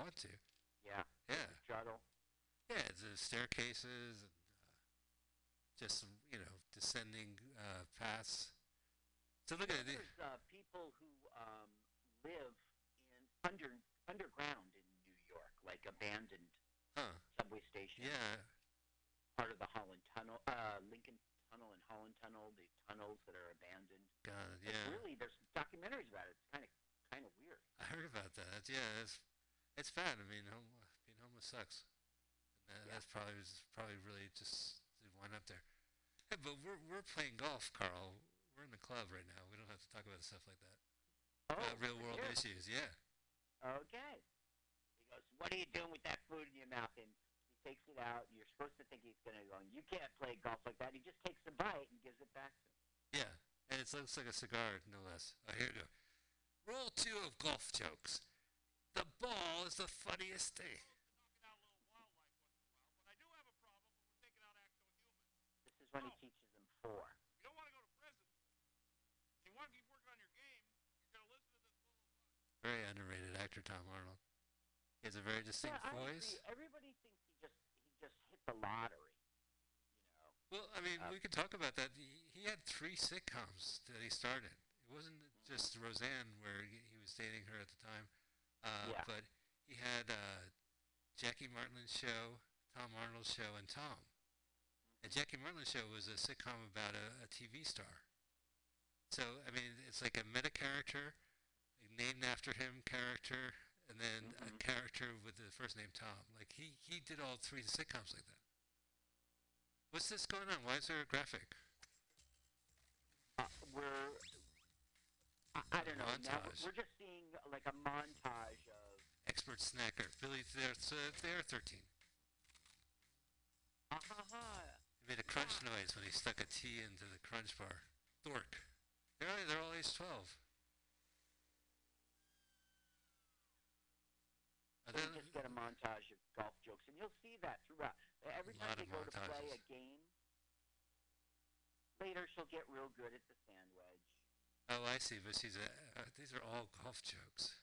want to. Yeah. Yeah, Shuttle. yeah. The staircases and uh, just some, you know, descending uh, paths. So look at it. There's uh, people who um, live in under underground in New York, like abandoned Huh? subway stations. Yeah. Part of the Holland Tunnel, uh, Lincoln Tunnel and Holland Tunnel, the tunnels that are abandoned. God. Yeah. Really, there's documentaries about it. It's kind of kind of weird. I heard about that. Yeah, it's it's bad. I mean, homo, being homeless sucks. And that, Yeah. That's probably was probably really just wind up there. Hey, but we're we're playing golf, Carl. We're in the club right now. We don't have to talk about stuff like that. Oh, real world issues. Yeah. Okay. He goes, "What are you doing with that food in your mouth?" And he takes it out. You're supposed to think he's gonna go. You can't play golf like that. He just takes a bite and gives it back to him. Yeah. And it looks like a cigar, no less. Oh, here we go. Roll two of golf jokes. The ball is the funniest thing. This is when he teaches them four. You don't want to go to prison. You want to keep working on your game. You're going to listen to this little. Very underrated actor, Tom Arnold. He has a very distinct yeah, voice. agree. Everybody thinks he just he just hit the lottery. You know. Well, I mean, Uh, we could talk about that. He, he had three sitcoms that he started. It wasn't just Roseanne, where he he was dating her at the time, uh, Yeah. but he had uh, Jackie Martlin's show, Tom Arnold's show, and Tom. And Jackie Martlin's show was a sitcom about a, a TV star. So, I mean, it's like a meta character, named after him character, and then a Mhm. character with the first name Tom. Like, he, he did all three sitcoms like that. What's this going on? Why is there a graphic? Uh, we're I, I don't know. Now Montage. we're, just seeing like a montage of Expert snacker. Billy, they're, they're 13. ah ha ha. He made a crunch noise when he stuck a T into the crunch bar. Dork. They're, they're all age 12. Are We just get a montage of golf jokes, and you'll see that throughout. Every time they go to play a game, later she'll get real good at the sand wedge. Oh, I see. But she's a. Uh, these are all golf jokes.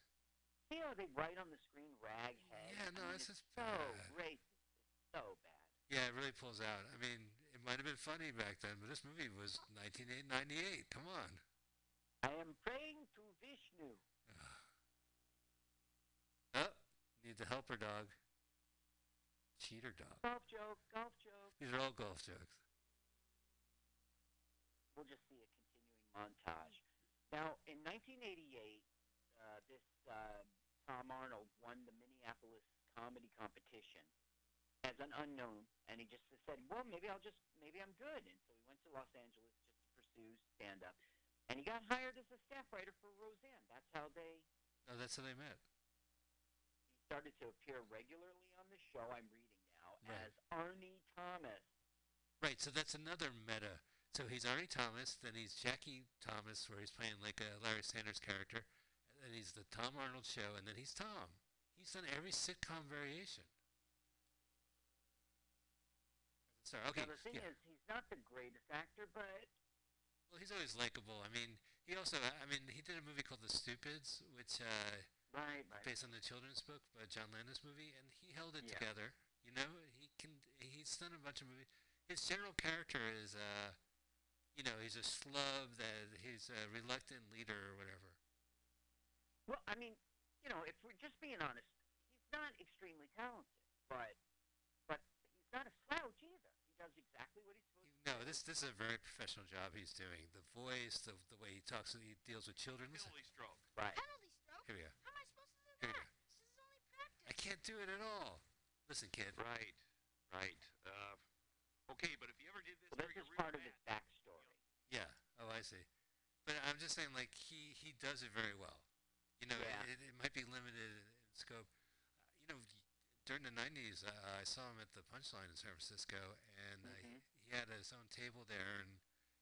You know, they write on the screen raghead. Yeah, no, I mean, this it's is so bad. racist. It's so bad. Yeah, it really pulls out. I mean, it might have been funny back then, but this movie was 1998. Come on. I am praying to Vishnu. Oh, need the helper dog. Cheater dog. Golf joke, golf joke. These are all golf jokes. We'll just see a continuing montage. Now, in 1988, uh, this uh, Tom Arnold won the Minneapolis comedy competition as an unknown, and he just said, "Well, maybe I'll just maybe I'm good." And so he went to Los Angeles just to pursue stand-up, and he got hired as a staff writer for Roseanne. That's how they Oh, that's how they met. he started to appear regularly on the show. I'm reading now Right. as Arnie Thomas. Right, so that's another meta. So he's Arnie Thomas, then he's Jackie Thomas, where he's playing like a Larry Sanders character, and then he's the Tom Arnold show, and then he's Tom. He's done every sitcom variation. Sorry, okay. now the thing yeah. is, he's not the greatest actor, but Well, he's always likable. I mean, he also, I mean, he did a movie called The Stupids, which uh, right, right. based on the children's book by John Landis movie, and he held it Yeah. together. You know, he can. He's done a bunch of movies. His general character is, uh, you know, he's a slub. That he's a reluctant leader or whatever. Well, I mean, you know, if we're just being honest, he's not extremely talented, but but he's not a slouch either. He does exactly what he's supposed He- to. No, this this is a very professional job he's doing. The voice, the the way he talks, he deals with children. Penalty stroke. Right. Penalty stroke? here we go. How am I supposed to do Here that? This is only practice. I can't do it at all. Listen, kid. Right, right. Uh, okay, but if you ever did this, Well, this is real part of his backstory. Yeah. Oh, I see. But I'm just saying, like he he does it very well. You know, Yeah. it, it might be limited in scope. Uh, you know, during the '90s, uh, I saw him at the Punchline in San Francisco, and uh, Mhm. he, he had his own table there, and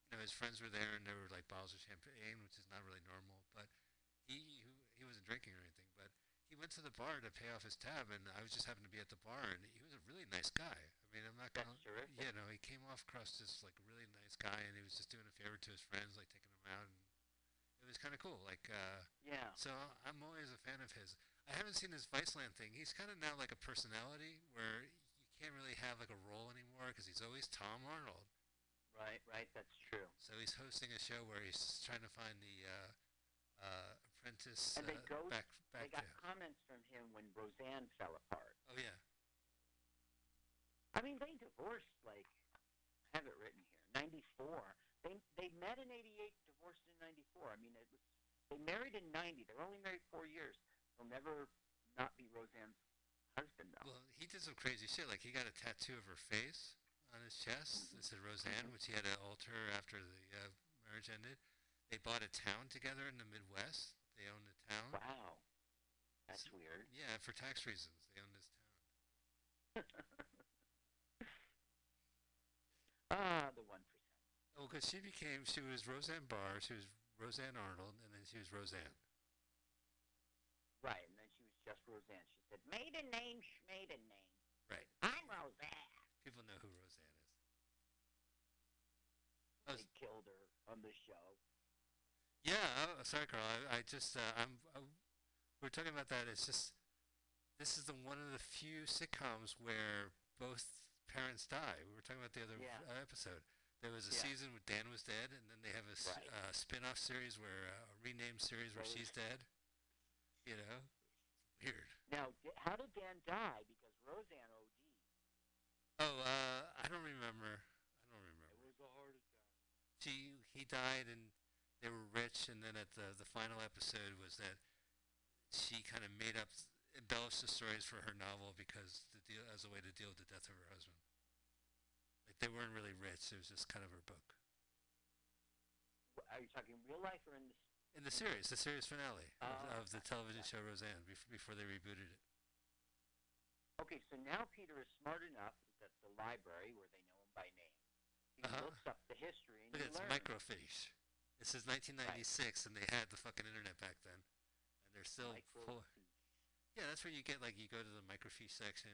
you know his friends were there, and there were like bottles of champagne, which is not really normal. But he he wasn't drinking or anything, but he went to the bar to pay off his tab, and I was just happened to be at the bar, and he was a really nice guy. I mean, I'm not gonna, you know, he came off across as like a really nice guy, and he was just doing a favor to his friends, like taking them out, and it was kind of cool. Like, uh, Yeah. so I'm always a fan of his. I haven't seen his Viceland thing. He's kind of now like a personality where you can't really have like a role anymore because he's always Tom Arnold. Right, right. That's true. So he's hosting a show where he's trying to find the uh, uh, apprentice And they uh, go- back back got to. comments from him when Roseanne fell apart. Oh yeah, I mean, they divorced like I have it written here, '94. They they met in '88, divorced in '94. I mean, it was they married in '90. They're only married four years. They'll never not be Roseanne's husband though. well he did some crazy shit. Like he got a tattoo of her face on his chest. It said Roseanne, which he had to alter after the uh, marriage ended. They bought a town together in the Midwest. They owned a town. Wow, that's weird. Yeah, for tax reasons, they owned this town. Ah, the one percent. Oh, because she became, she was Roseanne Barr, she was Roseanne Arnold, and then she was Roseanne. Right, and then she was just Roseanne. She said, "Maiden name, maiden name. Right. I'm Roseanne." People know who Roseanne is. They killed her on the show. Yeah, oh, sorry, Carl. I, I just, uh, I'm, I, we're talking about that. It's just, this is the one of the few sitcoms where both parents die. We were talking about the other Yeah. uh, episode. There was a Yeah. season where Dan was dead, and then they have a Right. uh, spin-off series where uh, a renamed series where she's dead. You know, weird. Now, how did Dan die? Because Roseanne OD. Oh, uh, I don't remember. I don't remember. It was a heart attack. she he died and they were rich and then at the the final episode was that she kind of made up embellished the stories for her novel because the deal as a way to deal with the death of her husband like they weren't really rich it was just kind of her book Are you talking real life or in the? in the series the series finale of, Oh, of the television show roseanne before, before they rebooted it Okay, so now Peter is smart enough that the library, where they know him by name, he Uh-huh. looks up the history and look it's learns. microfiche this is 1996 and they had the fucking internet back then and they're still full Microfiche. Yeah, that's where you get like you go to the microfiche section.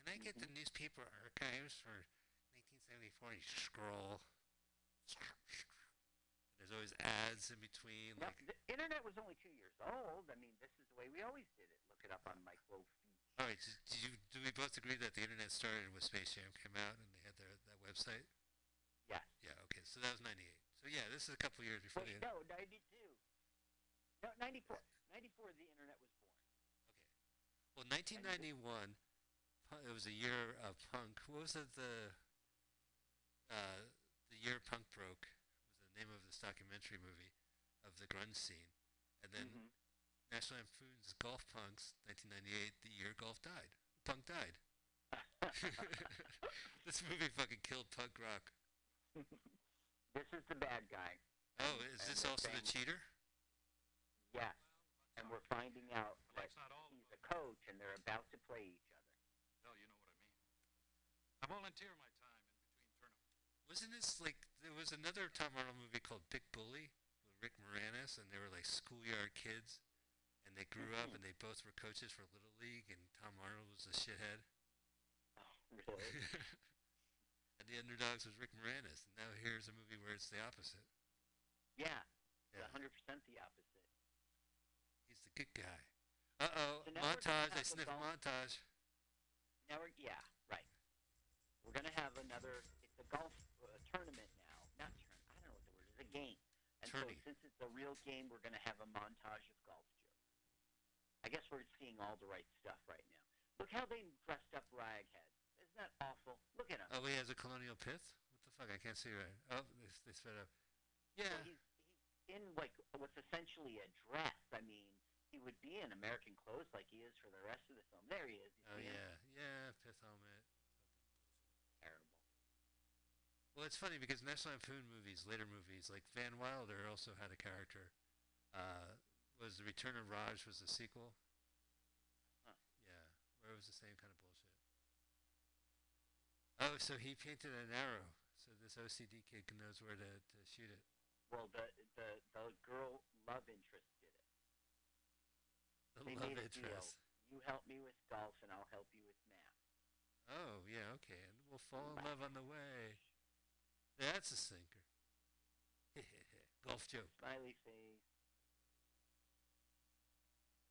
Can I get the mm-hmm. newspaper archives for 1974? You scroll. There's always ads in between. Now, Like, the internet was only two years old. I mean, this is the way we always did it. Look it up on microfiche. all right, d- do you do we both agree that the internet started when Space Jam came out and they had their that website? Yes. Yeah. Okay, so that was '98. So yeah, this is a couple years before Wait, the. no, 92. No, 94. 94, the internet was. Well, 1991, it was a year of punk. What was it? The uh, the year punk broke was the name of this documentary movie of the grunge scene, and then Mhm. National Lampoon's Golf Punks, 1998, the year golf died. Punk died. this movie fucking killed punk rock. this is the bad guy. Oh, is And this the also the cheater? Yes. And we're finding out that That's not all. He's a coach and they're about to play each other. No, you know what I mean. I volunteer my time in between tournaments. Wasn't this like there was another Tom Arnold movie called Big Bully with Rick Moranis, and they were like schoolyard kids, and they grew up Mhm. and they both were coaches for Little League, and Tom Arnold was a shithead, Oh, really? and the underdogs was Rick Moranis. And now here's a movie where it's the opposite. yeah. Yeah, It's 100% the opposite. he's the good guy. Uh oh, So now we're gonna montage! I sniff montage. Now we're, yeah, right. We're going to have another, it's a golf uh, tournament now. Not tournament, I don't know what the word is, a game. And Tourney. so since it's a real game, we're going to have a montage of golf jokes. I guess we're seeing all the right stuff right now. Look how they dressed up Raghead. Isn't that awful? Look at him. Oh, he has a colonial pith. What the fuck? I can't see right. Oh, they, they sped up. Yeah. So he's, he's in like what's essentially a dress. I mean, he would be in American clothes like he is for the rest of the film. There he is. Oh see him? yeah, yeah, pith helmet. Terrible. Well, it's funny because National Lampoon movies, later movies, like Van Wilder also had a character. Uh, was The Return of Raj was the sequel? Huh. Yeah, where it was the same kind of bullshit. Oh, so he painted an arrow, so this OCD kid knows where to, to shoot it. Well, the the the girl love interest They love made a deal. You help me with golf, and I'll help you with math. Oh, yeah, okay, and we'll fall in love on the way. That's a sinker. Golf joke. Smiley face.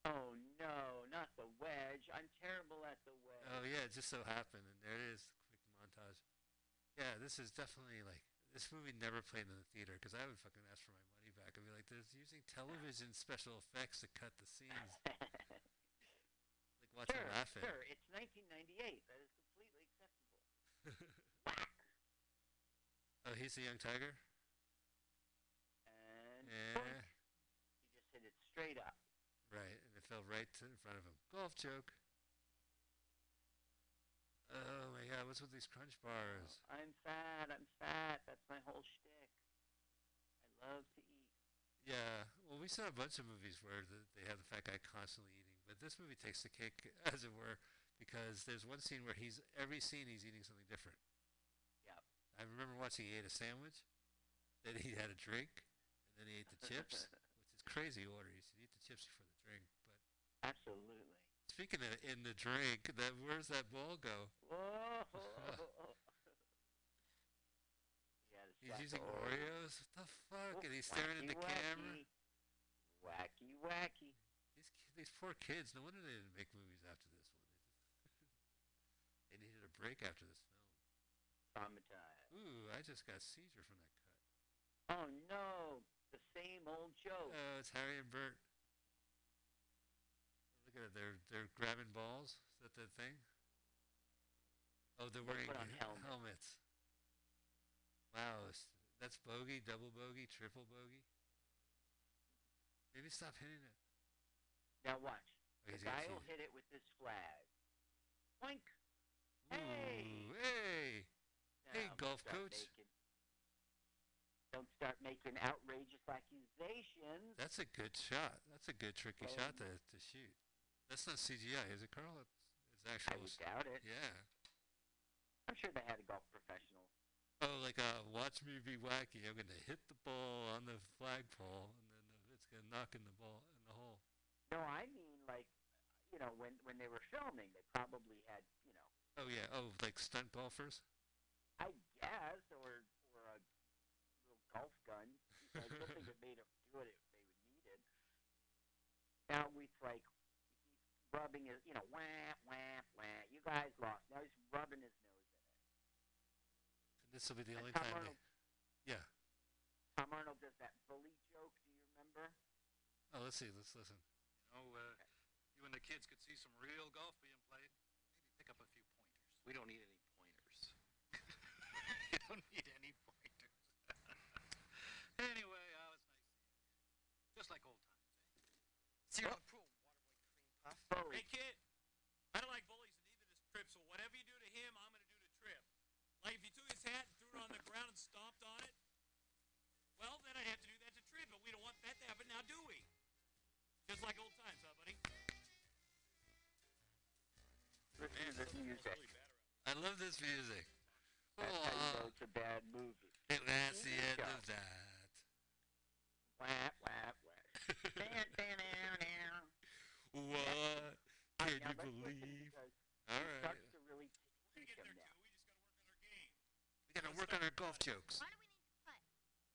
Oh no, not the wedge. I'm terrible at the wedge. Oh yeah, it just so happened, and there it is, quick montage. Yeah, this is definitely like this movie never played in the theater because I would fucking ask for my money back. I'd be like, "There's using television special effects to cut the scenes." Like watching sure, laughing. sure. It's 1998. That is completely acceptable. Oh, he's the young tiger. And Yeah. He just hit it straight up. right, and it fell right to, in front of him. Golf joke. Oh my god, what's with these crunch bars? Oh, I'm fat. I'm fat. That's my whole shtick. I love to eat. Yeah, well, we saw a bunch of movies where the, they have the fat guy constantly eating, but this movie takes the cake, as it were, because there's one scene where he's every scene he's eating something different. Yep. I remember watching he ate a sandwich, then he had a drink, and then he ate the chips, which is crazy order. You should eat the chips before the drink. But Absolutely. speaking of in the drink, that where's that ball go? Whoa. he had a He's using Oreos. What the fuck? And he's staring in wacky, the camera. Wacky, wacky. These these poor kids. No wonder they didn't make movies after this one. They, they needed a break after this film. Traumatized. Ooh, I just got seizure from that cut. Oh no, the same old joke. Oh, it's Harry and Bert. Look at it. They're they're grabbing balls. Is that the thing? Oh, they're wearing helmets. helmets. Wow, that's bogey, double bogey, triple bogey. Maybe stop hitting it. Now watch. Oh, The guy will hit it with this flag. Boink. Hey! Ooh, hey! Hey, Now, golf coach. making- don't start making outrageous accusations. That's a good shot. That's a good tricky Oh. shot to, to shoot. That's not CGI, is it, Carl? It's, it's actual. s- doubt it. Yeah. I'm sure they had a golf professional. Oh, like uh, watch me be wacky. I'm gonna hit the ball on the flagpole, and then it's gonna knock in the ball in the hole. No, I mean like, you know, when when they were filming, they probably had, you know, Oh yeah. Oh, like stunt golfers. I guess, or or a little golf gun. I don't think it made them do it if they would need it. Now it's like he's rubbing his, you know, wah wah wah. You guys lost. Now he's rubbing his nose in it. And this will be the And only Tom time. Arnold, They, yeah. Tom Arnold does that bully joke. Do you remember? Oh, let's see. Let's listen. You know, uh, you and the kids could see some real golf being played. Maybe pick up a few pointers. We don't need any pointers. you don't need any pointers. anyway, uh, it's nice. Just like old times, eh? Zero approval, Waterboy Cream Puff. Bully. Hey, kid, I don't like bullies in either this trip, so whatever you do to him, I'm going to do to Trip. Like, if you took his hat and threw it on the ground and stomped on it, well, then I'd have to do that to Trip, but we don't want that to happen now, do we? Just like old times, huh, buddy? Listen to this music. really I love this music. That's how you know it's a bad movie. and that's the end of that. Wah wah wah. What? Can you believe? All right. really We're teach going get there, too. We just got to work on our game. We gotta work on our golf jokes. Why do we need to putt?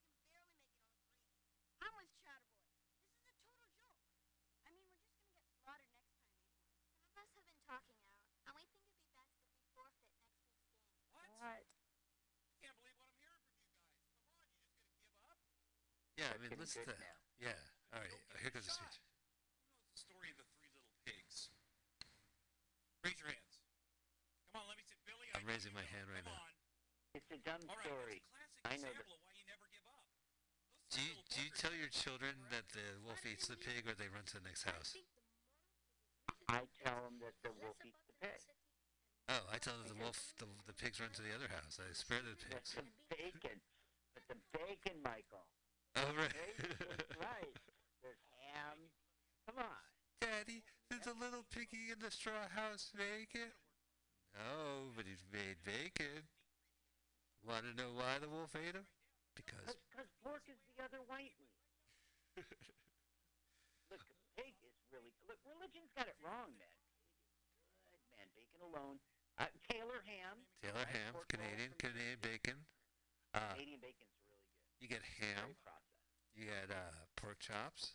We can barely make it on the green. I'm with Chatterboy. This is a total joke. I mean, we're just gonna get slaughtered next time anyway. Some of us have been talking out, and we think it'd be best if we forfeit next week's game. What? What? I can't believe what I'm hearing from you guys. Come on, you just going to give up? Yeah, I mean, getting listen good to. now. Yeah. All right. Here goes the speech. Who knows the story of the three little pigs? Raise your hands. Come on, let me see. Billy, I I'm know raising my know. hand right Come now. on. It's a dumb All right, story. what's a classic I know example of why you never give up? Those Do you, little do you fuckers tell your children that the wolf eats the pig or they run to the next house? think the moral is I tell them that the wolf eats the pig. Oh, I tell them the wolf, the, the pigs run to the other house. I spare the That's pigs. the bacon. But the bacon, Michael. Oh, right. Right. There's ham. Come on. Daddy, there's a little piggy in the straw house bacon. No, but he's made bacon. Want to know why the wolf ate him? Because Because pork is the other white meat. Look, pig is really. Look, religion's got it wrong, man. Good, man. Bacon alone. Uh, Taylor ham. Taylor ham, Canadian, Canadian bacon. Uh, Canadian bacon's really good. you get ham. Very processed. You get uh, pork chops.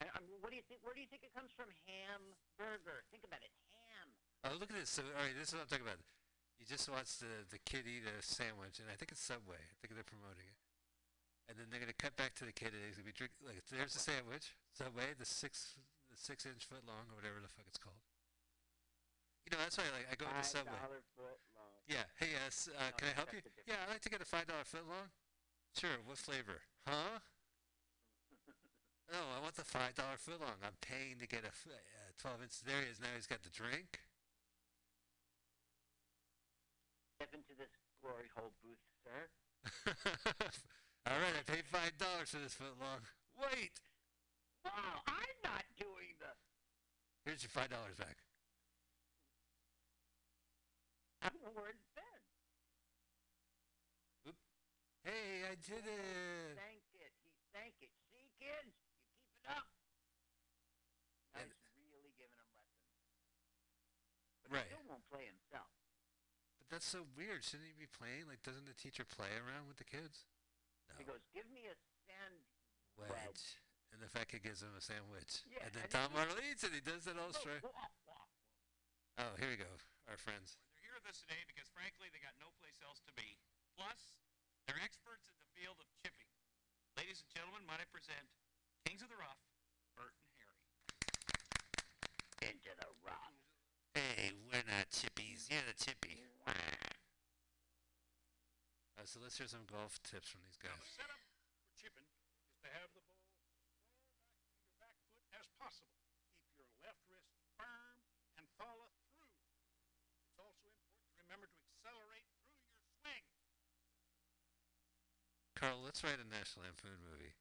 And, um, what do you think? Where do you think it comes from? Hamburger. Think about it. Ham. Oh, look at this. So, all right, this is what I'm talking about. You just watched the the kid eat a sandwich, and I think it's Subway. I think they're promoting it. And then they're gonna cut back to the kid, and he's gonna be drink like there's the sandwich, Subway, the six the six inch foot long or whatever the fuck it's called. You know, that's why like I go into Five Subway. dollar foot long. Yeah. Hey, yes. Uh, No, can I help you? that's a different- Yeah, I'd like to get a five dollar foot long. Sure. What flavor? Huh? No, I want the five dollar footlong. I'm paying to get a, uh, twelve inch. There he is. Now he's got the drink. Step into this glory hole booth, sir. All right, I paid five dollars for this foot long. Wait, Wow, I'm not doing the. here's your five dollars back. I don't know where it's been. Hey, I did it. Sank it. He sank it. See, kids, you keep it up. Now And- he's really giving them lessons. But Right. still won't play himself. But that's so weird. Shouldn't he be playing? Like, doesn't the teacher play around with the kids? He goes, "Give me a sandwich." Wedge. And the fat kid gives him a sandwich. Yeah, and then and Tom he- Arnold eats it. He does that all straight. Oh, here we go. Our friends. They're here with us today because, frankly, they got no place else to be. Plus, they're experts in the field of chipping. Ladies and gentlemen, might I present Kings of the Rough, Bert and Harry. Into the rock. Hey, we're not chippies. You're the chippy. Uh, so let's hear some golf tips from these guys. the setup for chipping is to have the ball as far back to your back foot as possible. Keep your left wrist firm and follow through. It's also important to remember to accelerate through your swing. Carl, let's write a National Lampoon movie.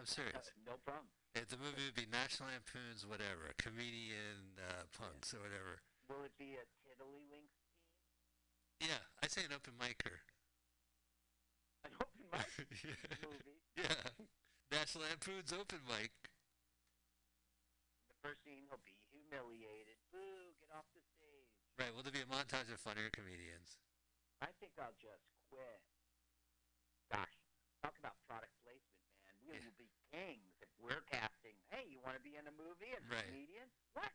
I'm serious. no problem. If the movie would be National Lampoon's whatever, comedian uh, punks or whatever. Will it be a tiddlywinks team? Yeah, I'd say an open micer. An open mic yeah. movie. yeah. National Lampoon's open mic. The first scene, he'll be humiliated. Boo! Get off the stage. Right, well, there'll be a montage of funnier comedians. I think I'll just quit. Gosh, talk about product placement, man. We Yeah. will be kings if we're casting. Hey, you want to be in a movie as a Right. comedian? What?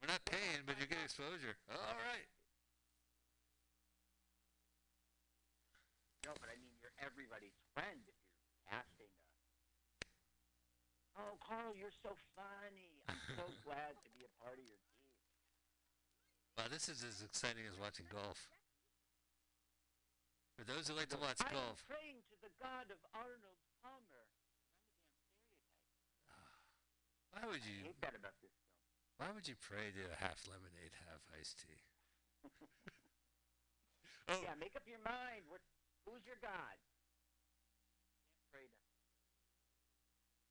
We're not paying, but you get exposure. Oh, all right. No, but I mean, you're everybody's friend if you're casting a. Oh, Carl, you're so funny. I'm so glad to be a part of your team. Wow, this is as exciting as watching golf. For those who like to watch I golf, praying to the god of Arnold Palmer. why would I you hate that about this. Why would you pray to a half lemonade, half iced tea? oh, Yeah, make up your mind. What? Who's your god? Can't pray to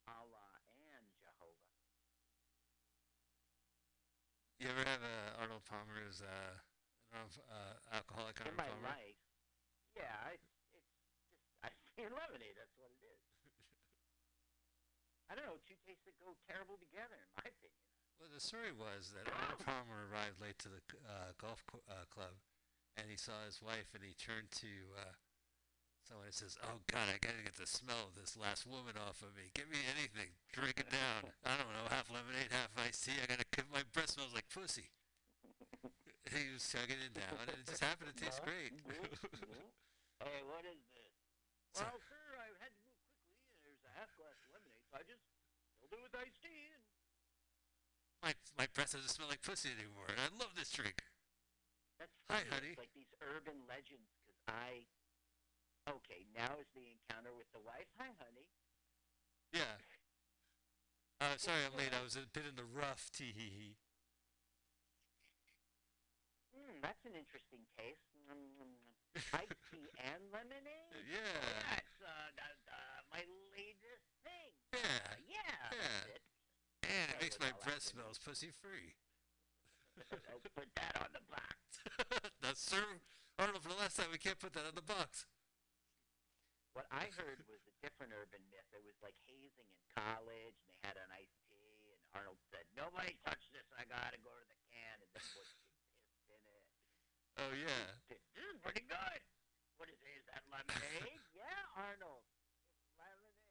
Allah and Jehovah. you ever have uh, Arnold Palmer's uh, uh, alcoholic In Arnold my Palmer? life, yeah, it's it's just I mean lemonade. That's what it is. I don't know two tastes that go terrible together, in my opinion. Well, the story was that Arnold Palmer arrived late to the uh, golf co- uh, club, and he saw his wife, and he turned to uh, someone and says, "Oh God, I gotta get the smell of this last woman off of me. Give me anything, drink it down. I don't know, half lemonade, half iced tea. I gotta. My breath smells like pussy." he was chugging it down, and it just happened to taste great. Hey, what is this? Well, sir, I had to move quickly, there's a half glass of lemonade, so I just filled it with iced tea. And my my breath doesn't smell like pussy anymore, and I love this drink. that's Hi, honey. It's like these urban legends, because I. Okay, now is the encounter with the wife. Hi, honey. Yeah. Uh, sorry, I'm late. I was a bit in the rough. Tee hee hee. Hmm, that's an interesting taste. Iced tea and lemonade. Yeah. That's uh, the, my latest thing. Yeah. Uh, yeah. Yeah. That's it. And it makes my breath smells pussy free. I'll put that on the box. That's sir. Know for the last time we can't put that on the box. What I heard was a different urban myth. It was like hazing in college, and they had an iced tea, and Arnold said, "Nobody touch this. I gotta go to the can," and then put pissed in it. Oh yeah. This is pretty good. What is it? Is that lemonade? yeah, Arnold. It's lemonade.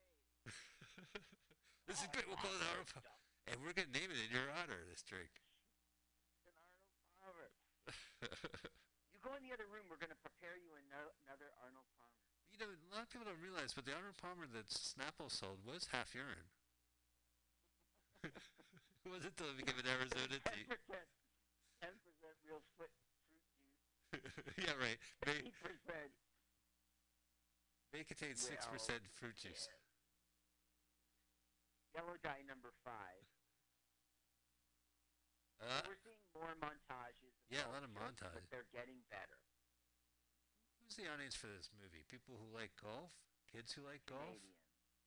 This is great. We'll call it Arnold. And we're going to name it in your honor, this drink. It's an Arnold Palmer. You go in the other room. We're going to prepare you another Arnold Palmer. you know, a lot of people don't realize, but the Arnold Palmer that Snapple sold was half urine. it wasn't until it became an Arizona Ten tea. percent. Ten percent real fruit fruit juice. yeah, right. May, Eight percent. may contain 6% Well, fruit juice. Yellow dye number five. Uh, We're seeing more montages. Yeah, a lot of montages. But they're getting better. who's the audience for this movie? People who like golf? Kids who like golf?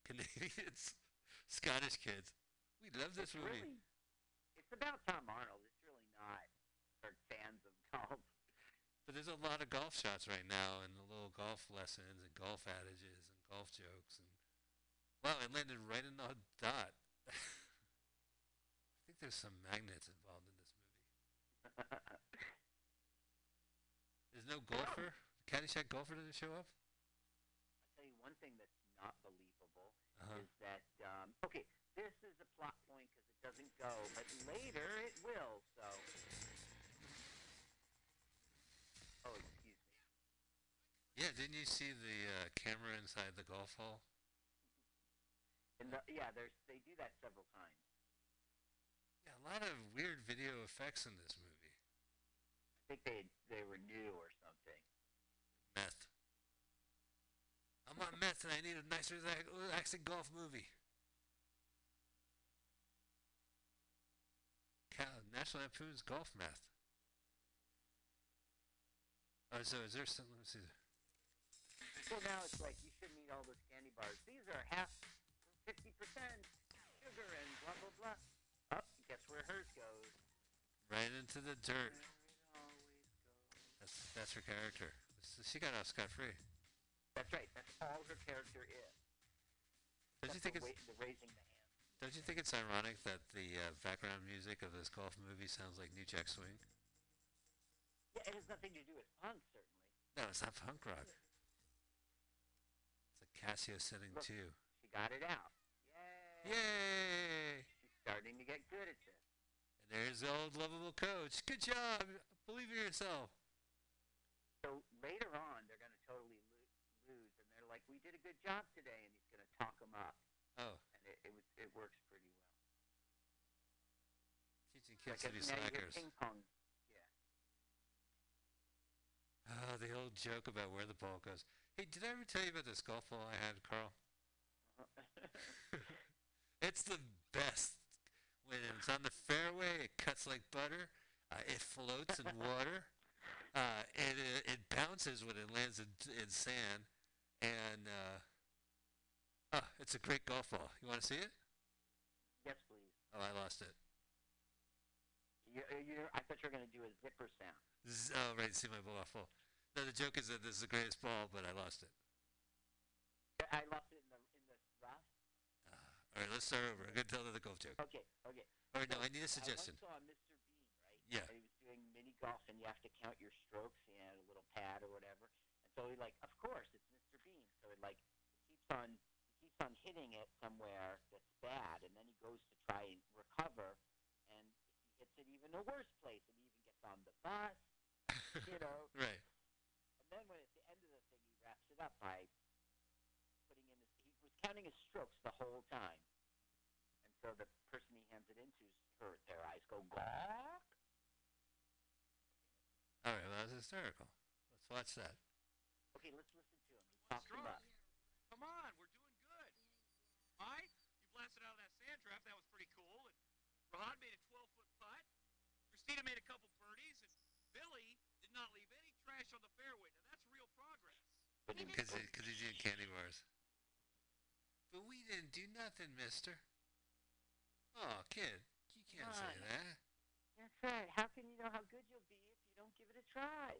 Canadian. Canadians? Scottish kids? We love this it's movie. really. It's about Tom Arnold. It's really not for fans of golf. But there's a lot of golf shots right now, and the little golf lessons, and golf adages, and golf jokes, and wow, it landed right in the dot. There's some magnets involved in this movie. There's no golfer. Caddyshack golfer doesn't show up. I'll tell you one thing that's not believable Uh-huh. is that um, okay, this is a plot point because it doesn't go, but later it will. So, oh, excuse me. Yeah, didn't you see the uh, camera inside the golf hole? And the, yeah, there's they do that several times. Yeah, a lot of weird video effects in this movie. I think they they were new or something. Meth. I'm on meth and I need a nice relax- relaxing golf movie. National Lampoon's Golf Meth. Oh, so is there some? Let me see. Well, now it's like you shouldn't eat all those candy bars. These are half, fifty percent sugar and blah blah blah. Where goes? Right into the dirt. Where it always goes. That's that's her character. She got off scot free. That's right. That's all her character is. Don't you think it's the raising the hand? Don't you think it's ironic that the uh, background music of this golf movie sounds like New Jack Swing? Yeah, it has nothing to do with punk, certainly. No, it's not punk rock. It's a Casio setting Look. two. She got it out. Yay! Yay! She's starting to get good at this. There's the old lovable coach. Good job. Believe in yourself. So later on, they're going to totally lo- lose, and they're like, "We did a good job today," and he's going to talk them up, Oh, and it it, was, it works pretty well. teaching kids to be slackers. ping pong. Oh, the old joke about where the ball goes. Hey, did I ever tell you about this golf ball I had, Carl? Uh-huh. It's the best. When it's on the fairway, it cuts like butter. Uh, it floats in water. Uh, and it, it bounces when it lands in, in sand. And uh, oh, it's a great golf ball. You want to see it? yes, please. Oh, I lost it. You, you, I thought you were going to do a zipper sound. Z- oh, right. See my ball. No, the joke is that this is the greatest ball, but I lost it. I lost it in the in the rough. Uh, all right, let's start over. I'm going to tell another golf joke. Okay, okay. All right, no, I need a suggestion. I once saw Mr. Bean, right? Yeah. And he was doing mini golf, and you have to count your strokes. He had a little pad or whatever. And so he like, of course, it's Mr. Bean. So it like he keeps on he keeps on hitting it somewhere that's bad, and then he goes to try and recover, and he hits it even a worse place, and he even gets on the bus, you know. right. And then when at the end of the thing, he wraps it up by putting in his. He was counting his strokes the whole time, and so the person he hands it into, her their eyes go gawk. All right, well, that was hysterical. Let's watch that. Okay, let's listen to him. He talks him. Come on, we're doing good. Mike, you blasted out of that sand trap. That was pretty cool. And Rod made a 12 foot putt. Christina made a couple birdies. And Billy did not leave any trash on the fairway. Now, that's real progress. But he- Because he's eating candy bars. But we didn't do nothing, mister. Oh, kid, you can't say that. That's right. How can you know how good you'll be if you don't give it a try?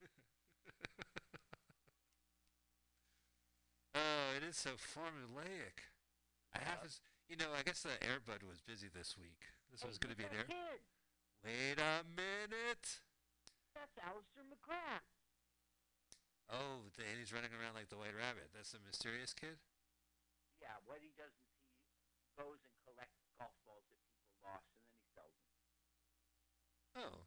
oh, it is so formulaic. I have to, you know, I guess the Airbud was busy this week. This oh, Hey, was going to be look an at Air. kid. Wait a minute. That's Alistair McGrath. Oh, the, and he's running around like the White Rabbit. That's the mysterious kid. Yeah, what he does is he goes and collects golf balls that people lost, and then he sells them. Oh.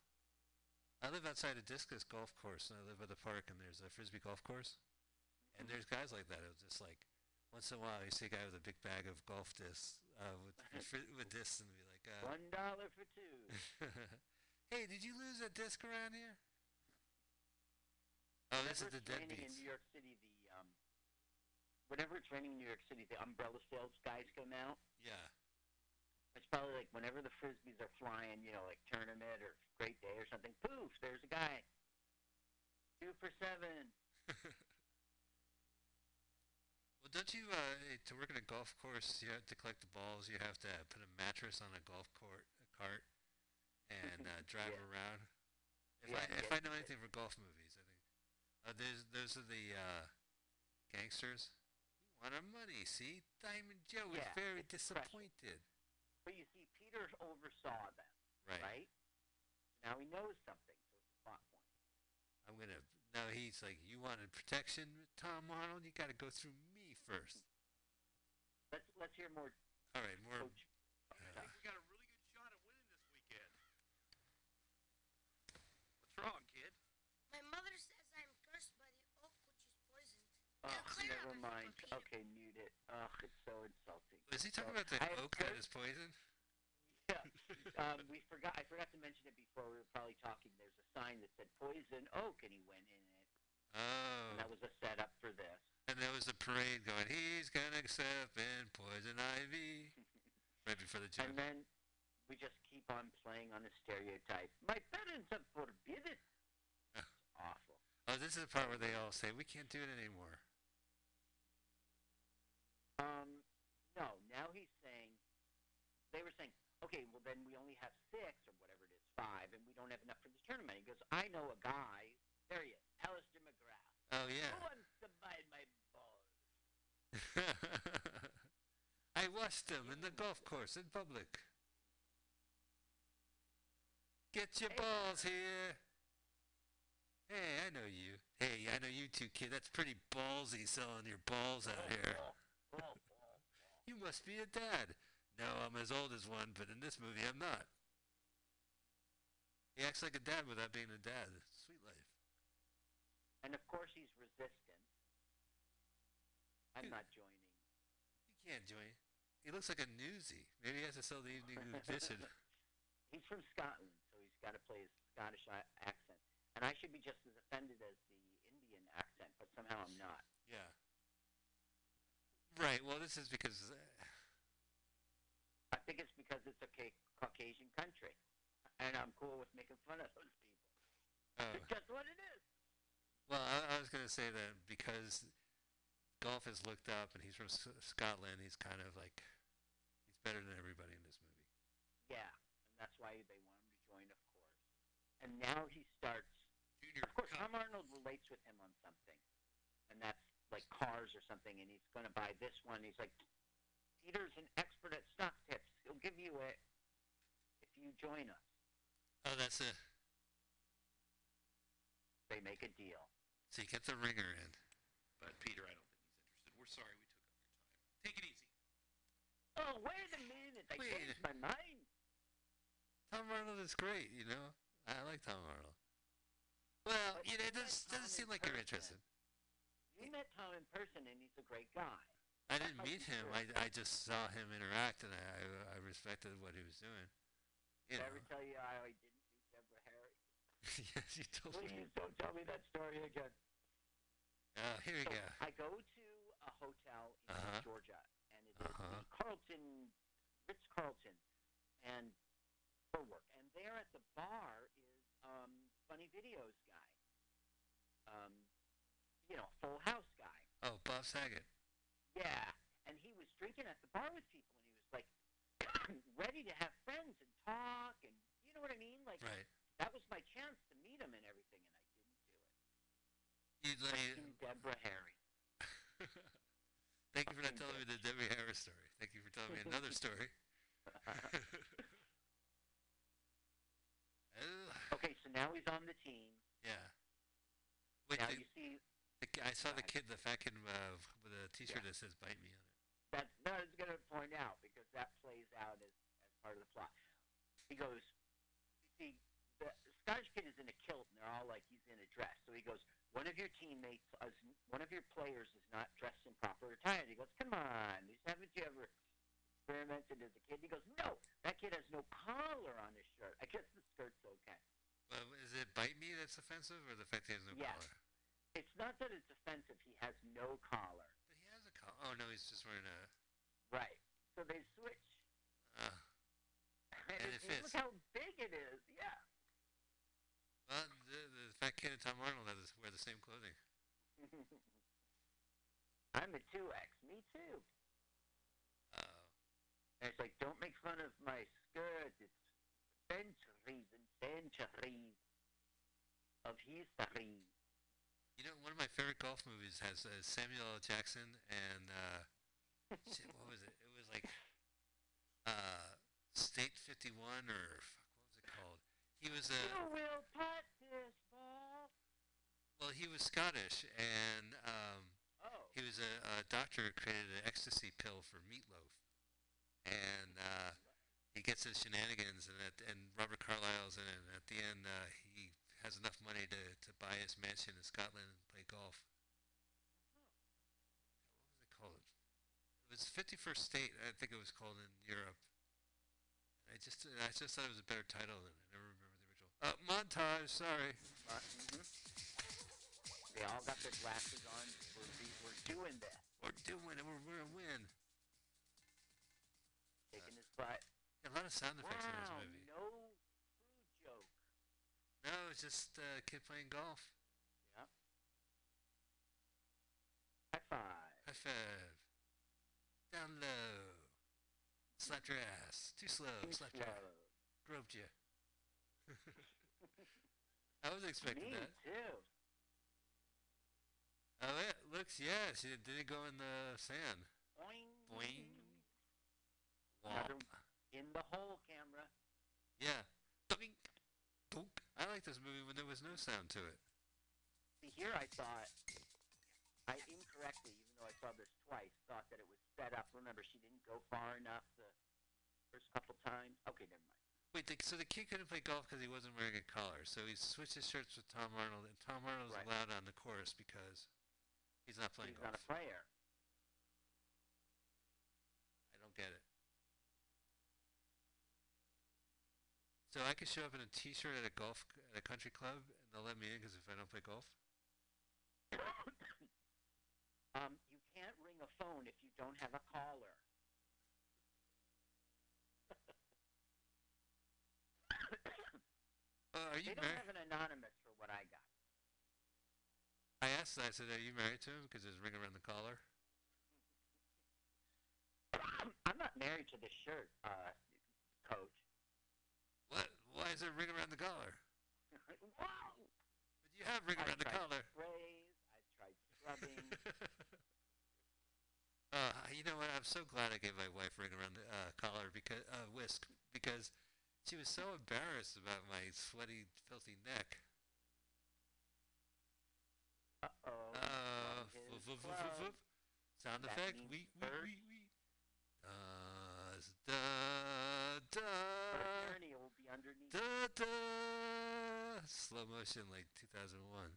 I live outside a discus golf course, and I live by the park, and there's a frisbee golf course. And there's guys like that. It was just like, once in a while, you see a guy with a big bag of golf discs, uh, with, with, with discs, and be like, uh, One dollar for two. hey, did you lose a disc around here? Oh, this is the it's raining in. New York City, the whenever it's raining in New York City, the umbrella sales guys come out. Yeah. It's probably like whenever the frisbees are flying, you know, like tournament or great day or something. Poof! There's a guy. Two for seven. Well, don't you, uh, to work in a golf course, you have to collect the balls. You have to put a mattress on a golf court, a cart, and uh, drive Yeah. around. If Yeah, I if I know anything for golf movies, I think uh, those those are the uh, gangsters. Want our money? See, Diamond Joe is Yeah, very it's precious. disappointed. But you see, Peter oversaw them, Right. right? Now he knows something, so it's a plot point. I'm gonna. Now he's like, you wanted protection, Tom Arnold. You got to go through me first. Let's let's hear more All right, more. coach. I think we got a really good shot at winning this weekend. What's wrong, kid? My mother says I'm cursed by the oak, which is poisoned. Oh, clear up never if you mind. repeat it. Okay, mute it. Ugh, it's so insulting. Was he talking So, about the I oak that cursed- poison? Yeah. um, we forgot. I forgot to mention it before. We were probably talking. There's a sign that said "Poison Oak," and he went in it. Oh. And that was a setup for this. And there was a parade going, he's gonna step in poison ivy. right before the joke. And then we just keep on playing on the stereotype. My parents have forbidden. It's awful. Oh, this is the part where they all say, we can't do it anymore. Um, no. Now he's saying they were saying, okay, well then we only have six or whatever it is, five, and we don't have enough for the tournament. He goes, I know a guy. There he is, Alistair McGrath. Oh, yeah. Who wants to buy my balls? I washed them in the golf course in public. Get your Hey. balls here. Hey, I know you. Hey, I know you too, kid. That's pretty ballsy selling your balls out here. You must be a dad. No, I'm as old as one, but in this movie I'm not. He acts like a dad without being a dad. Sweet life. And of course he's resistant. I'm not joining. You can't join. He looks like a newsie. Maybe he has to sell the Evening Edition. He's from Scotland, so he's got to play his Scottish accent. And I should be just as offended as the Indian accent, but somehow I'm not. Yeah. Right. Well, this is because uh, I think it's because it's a ca- Caucasian country, and I'm cool with making fun of those people. oh, It's just what it is. well, I, I was going to say that because golf is looked up and he's from S- Scotland, he's kind of like he's better than everybody in this movie. Yeah, and that's why they want him to join, of course. And now he starts. Junior Of course. Tom Arnold relates with him on something, and that's like cars or something, and he's going to buy this one. He's like, Peter's an expert at stock tips. He'll give you it if you join us. Oh, that's a. They make a deal. So you get the ringer in. But Peter, I don't think he's interested. We're sorry we took up your time. Take it easy. Oh, wait a minute! I Wait. changed my mind. Tom Arnold is great, you know. I like Tom Arnold. Well, But you know, it does, Tom doesn't seem like you're person. interested. You met Tom in person, and he's a great guy. I didn't meet him. I, I just saw him interact, and I, I respected what he was doing. You Did I know. ever tell you how I didn't meet Deborah Harry? yes, you told me. Please don't tell me that story again. Oh, here we go. I go to a hotel in Uh-huh. Georgia, and it is Uh-huh. Carlton, Ritz Carlton, and for work. And there at the bar is um, Funny Videos guy, um, you know, Full House guy. Oh, Bob Saget. Yeah, and he was drinking at the bar with people, and he was like ready to have friends and talk, and you know what I mean? Like Right. that was my chance to meet him and everything, and I didn't do it. You, let me, Fucking Deborah Harry. thank you for not telling me the Debbie Harry's story. Thank you for telling me another story. Okay, so now he's on the team. yeah. Wait, now you see, the, ki- I saw the kid, the fat kid uh, with a T-shirt that says "Bite me" on it. that's that I was going to point out because that plays out as, as part of the plot. He goes, you see, the Scottish kid is in a kilt and they're all like he's in a dress. So he goes, one of your teammates, is, one of your players is not dressed in proper attire. He goes, come on, haven't you ever experimented as a kid? He goes, no, that kid has no collar on his shirt. I guess the skirt's okay. Well, is it bite me that's offensive, or the fact he has no Yes. collar? It's not that it's offensive. He has no collar. But he has a collar. Oh no, he's just wearing a. Right. So they switch. Uh, And, And it, it look how big it is. Yeah. well, the, the fat kid and Tom Arnold have this, wear the same clothing. I'm a 2X. Me too. Oh. And it's like, don't make fun of my skirt. It's centuries and centuries of history. You know, one of my favorite golf movies has uh, Samuel L. Jackson and uh, shit, what was it? It was like uh, State 51 or fuck, what was it called? He was a you will putt this ball. well, he was Scottish and um, Oh. he was a, a doctor who created an ecstasy pill for Meat Loaf, and uh, he gets his shenanigans, and at, and Robert Carlyle's in it. And at the end, uh, he has enough money to, to buy his mansion in Scotland and play golf. What was it called? It was 51st State, I think it was called in Europe. I just I just thought it was a better title than I never remember the original. Uh, montage. Sorry. Uh, mhm. They all got their glasses on. We're, we're doing this. We're doing it. We're, we're gonna win. Taking his butt. A lot of sound effects in this movie. No. No, it's just uh, a kid playing golf. Yeah. High five. High five. Down low. Slapped your ass. Too slow. Too Slapped your ass. slow. Groped you. I was expecting Me that. too. Oh, yeah. Looks, yeah. She didn't go in the sand. Boing. Boing. Womp. In the hole, camera. Yeah. Doink. Doink. I liked this movie when there was no sound to it. See, here I thought, I incorrectly, even though I saw this twice, thought that it was set up. Remember, she didn't go far enough the first couple times. Okay, never mind. Wait, the, so the kid couldn't play golf because he wasn't wearing a collar. So he switched his shirts with Tom Arnold, and Tom Arnold's Right. allowed on the chorus because he's not playing He's golf. not a player. I don't get it. So I could show up in a T-shirt at a golf at a country club, and they'll let me in because if I don't play golf. um, you can't ring a phone if you don't have a caller. Uh, are you They don't have an anonymous for what I got. I asked. I said, "Are you married to him?" Because there's a ring around the collar. I'm not married to this shirt, uh, coach. Why is there a ring around the collar? wow! But you have ring I around the collar. sprays. I tried scrubbing. uh, you know what? I'm so glad I gave my wife ring around the uh, collar because uh, whisk because she was so embarrassed about my sweaty, filthy neck. Uh-oh. Uh, voop, plug. voop. Sound That effect. We we we we. Uh, da da First journey will be underneath. da da. Slow motion like 2001.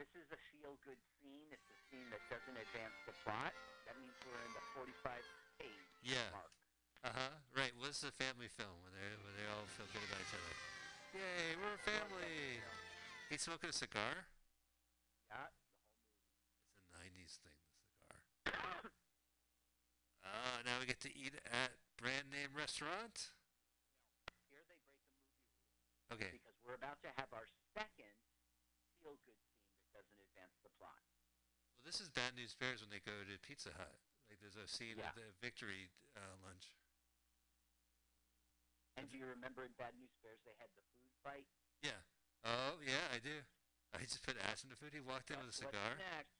This is a feel-good scene. It's a scene that doesn't advance the plot. That means we're in the 45 page Yeah. mark. Uh huh. Right. Well, this is a family film where they where they all feel good about each other. Yay, we're a family. He's smoking a cigar. Yeah. It's a '90s thing. The cigar. Ah, now we get to eat at brand name restaurant. Here they break a movie rule Okay. because we're about to have our second feel-good scene that doesn't advance the plot. Well, this is Bad News Bears when they go to Pizza Hut. Like there's a scene Yeah. at the victory uh, lunch. And do you remember in Bad News Bears they had the food fight? Yeah. Oh yeah, I do. I just put ash in the food. He walked in with a cigar. next?